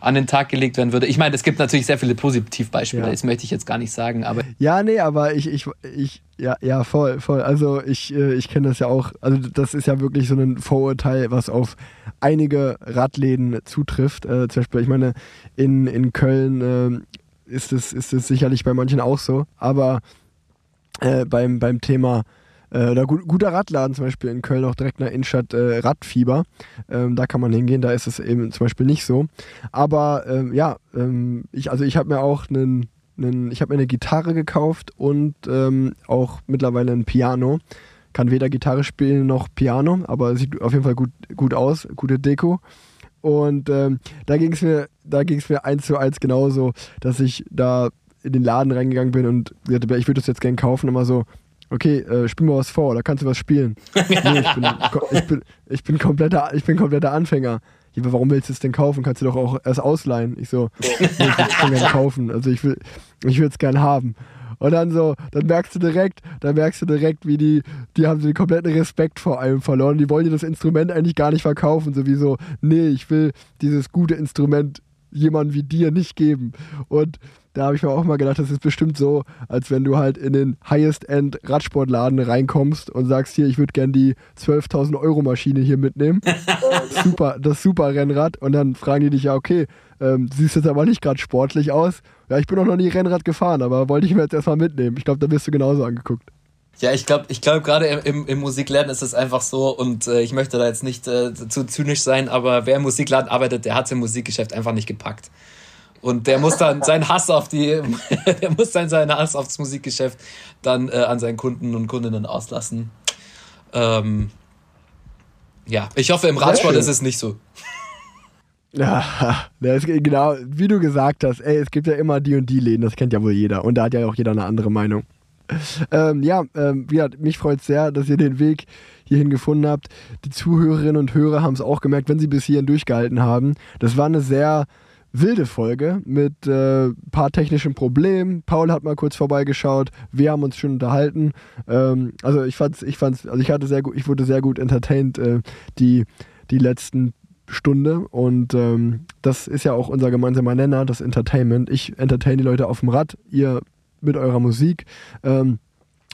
an den Tag gelegt werden würde. Ich meine, es gibt natürlich sehr viele Positivbeispiele, Ja. das möchte ich jetzt gar nicht sagen, aber Ja, nee, aber ich, ich, ich, ja, ja, voll, voll. Also ich, äh, ich kenne das ja auch. Also das ist ja wirklich so ein Vorurteil, was auf einige Radläden zutrifft. Äh, zum Beispiel, ich meine, in, in Köln ähm, ist es, ist es sicherlich bei manchen auch so. Aber äh, beim, beim Thema äh, da gut, guter Radladen zum Beispiel in Köln auch direkt in der Innenstadt äh, Radfieber. Ähm, da kann man hingehen, da ist es eben zum Beispiel nicht so. Aber ähm, ja, ähm, ich, also ich habe mir auch einen, ich habe mir eine Gitarre gekauft und ähm, auch mittlerweile ein Piano. Kann weder Gitarre spielen noch Piano, aber sieht auf jeden Fall gut, gut aus, gute Deko. Und ähm, da ging es mir, da ging es mir eins zu eins genauso, dass ich da in den Laden reingegangen bin und gesagt habe, ich würde das jetzt gerne kaufen. Immer so, okay, äh, spiel mal was vor, oder kannst du was spielen? nee, ich bin, ich bin, ich bin, kompletter, ich bin kompletter Anfänger. Ja, aber warum willst du es denn kaufen? Kannst du doch auch erst ausleihen. Ich so, nee, ich will es gerne kaufen. Also ich will ich es gern haben. Und dann so, dann merkst du direkt, dann merkst du direkt, wie die, die haben so den kompletten Respekt vor einem verloren. Die wollen dir das Instrument eigentlich gar nicht verkaufen. Sowieso, nee, ich will dieses gute Instrument jemandem wie dir nicht geben. Und da habe ich mir auch mal gedacht, das ist bestimmt so, als wenn du halt in den Highest-End-Radsportladen reinkommst und sagst, hier, ich würde gern die 12.000 Euro Maschine hier mitnehmen. super, das super Rennrad. Und dann fragen die dich ja, okay, ähm, siehst jetzt aber nicht gerade sportlich aus. Ja, ich bin auch noch nie Rennrad gefahren, aber wollte ich mir jetzt erstmal mitnehmen. Ich glaube, da wirst du genauso angeguckt. Ja, ich glaube, ich glaube gerade im, im, Musikladen ist es einfach so und äh, ich möchte da jetzt nicht äh, zu zynisch sein, aber wer im Musikladen arbeitet, der hat es im Musikgeschäft einfach nicht gepackt. Und der muss dann seinen Hass auf die, der muss dann seinen Hass aufs Musikgeschäft dann äh, an seinen Kunden und Kundinnen auslassen. Ähm, ja, ich hoffe, im Radsport ist es nicht so. Ja, das ist genau, wie du gesagt hast, ey, es gibt ja immer die und die Läden, das kennt ja wohl jeder. Und da hat ja auch jeder eine andere Meinung. Ähm, ja, ähm, gesagt, mich freut sehr, dass ihr den Weg hierhin gefunden habt. Die Zuhörerinnen und Hörer haben es auch gemerkt, wenn sie bis hierhin durchgehalten haben. Das war eine sehr wilde Folge mit äh, paar technischen Problemen. Paul hat mal kurz vorbeigeschaut. Wir haben uns schon unterhalten. Ähm, also ich fand's, ich fand's, also ich hatte sehr gut, ich wurde sehr gut entertained äh, die die letzten Stunde und ähm, das ist ja auch unser gemeinsamer Nenner, das Entertainment. Ich entertain die Leute auf dem Rad, ihr mit eurer Musik. Ähm,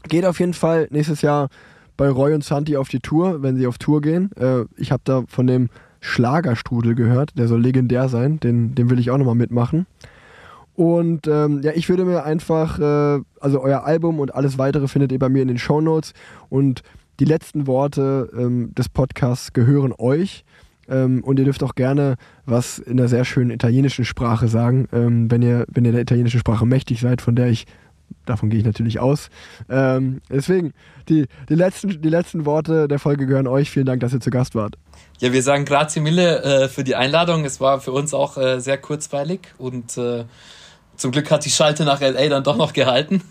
geht auf jeden Fall nächstes Jahr bei Roy und Santi auf die Tour, wenn sie auf Tour gehen. Äh, ich habe da von dem Schlagerstrudel gehört, der soll legendär sein, den, den will ich auch nochmal mitmachen. Und ähm, ja, ich würde mir einfach, äh, also euer Album und alles weitere findet ihr bei mir in den Shownotes. Und die letzten Worte ähm, des Podcasts gehören euch. Ähm, und ihr dürft auch gerne was in der sehr schönen italienischen Sprache sagen, ähm, wenn, ihr, wenn ihr der italienischen Sprache mächtig seid, von der ich, davon gehe ich natürlich aus. Ähm, deswegen, die, die, letzten, die letzten Worte der Folge gehören euch. Vielen Dank, dass ihr zu Gast wart. Ja, wir sagen grazie mille äh, für die Einladung. Es war für uns auch äh, sehr kurzweilig und äh, zum Glück hat die Schalte nach LA dann doch noch gehalten.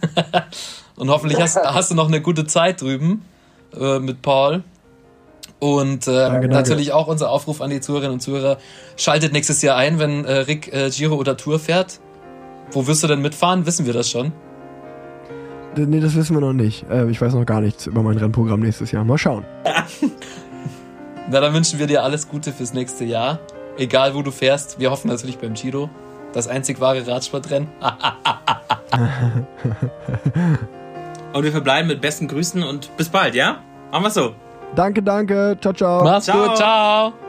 und hoffentlich hast, hast du noch eine gute Zeit drüben äh, mit Paul. Und äh, danke. natürlich auch unser Aufruf an die Zuhörerinnen und Zuhörer. Schaltet nächstes Jahr ein, wenn äh, Rick äh, Giro oder Tour fährt. Wo wirst du denn mitfahren? Wissen wir das schon? Nee, das wissen wir noch nicht. Äh, ich weiß noch gar nichts über mein Rennprogramm nächstes Jahr. Mal schauen. Na, dann wünschen wir dir alles Gute fürs nächste Jahr. Egal wo du fährst. Wir hoffen natürlich beim Giro. Das einzig wahre Radsportrennen. Und wir verbleiben mit besten Grüßen und bis bald, ja? Machen wir so. Danke, danke. Ciao, ciao. Mach's Ciao. gut, ciao.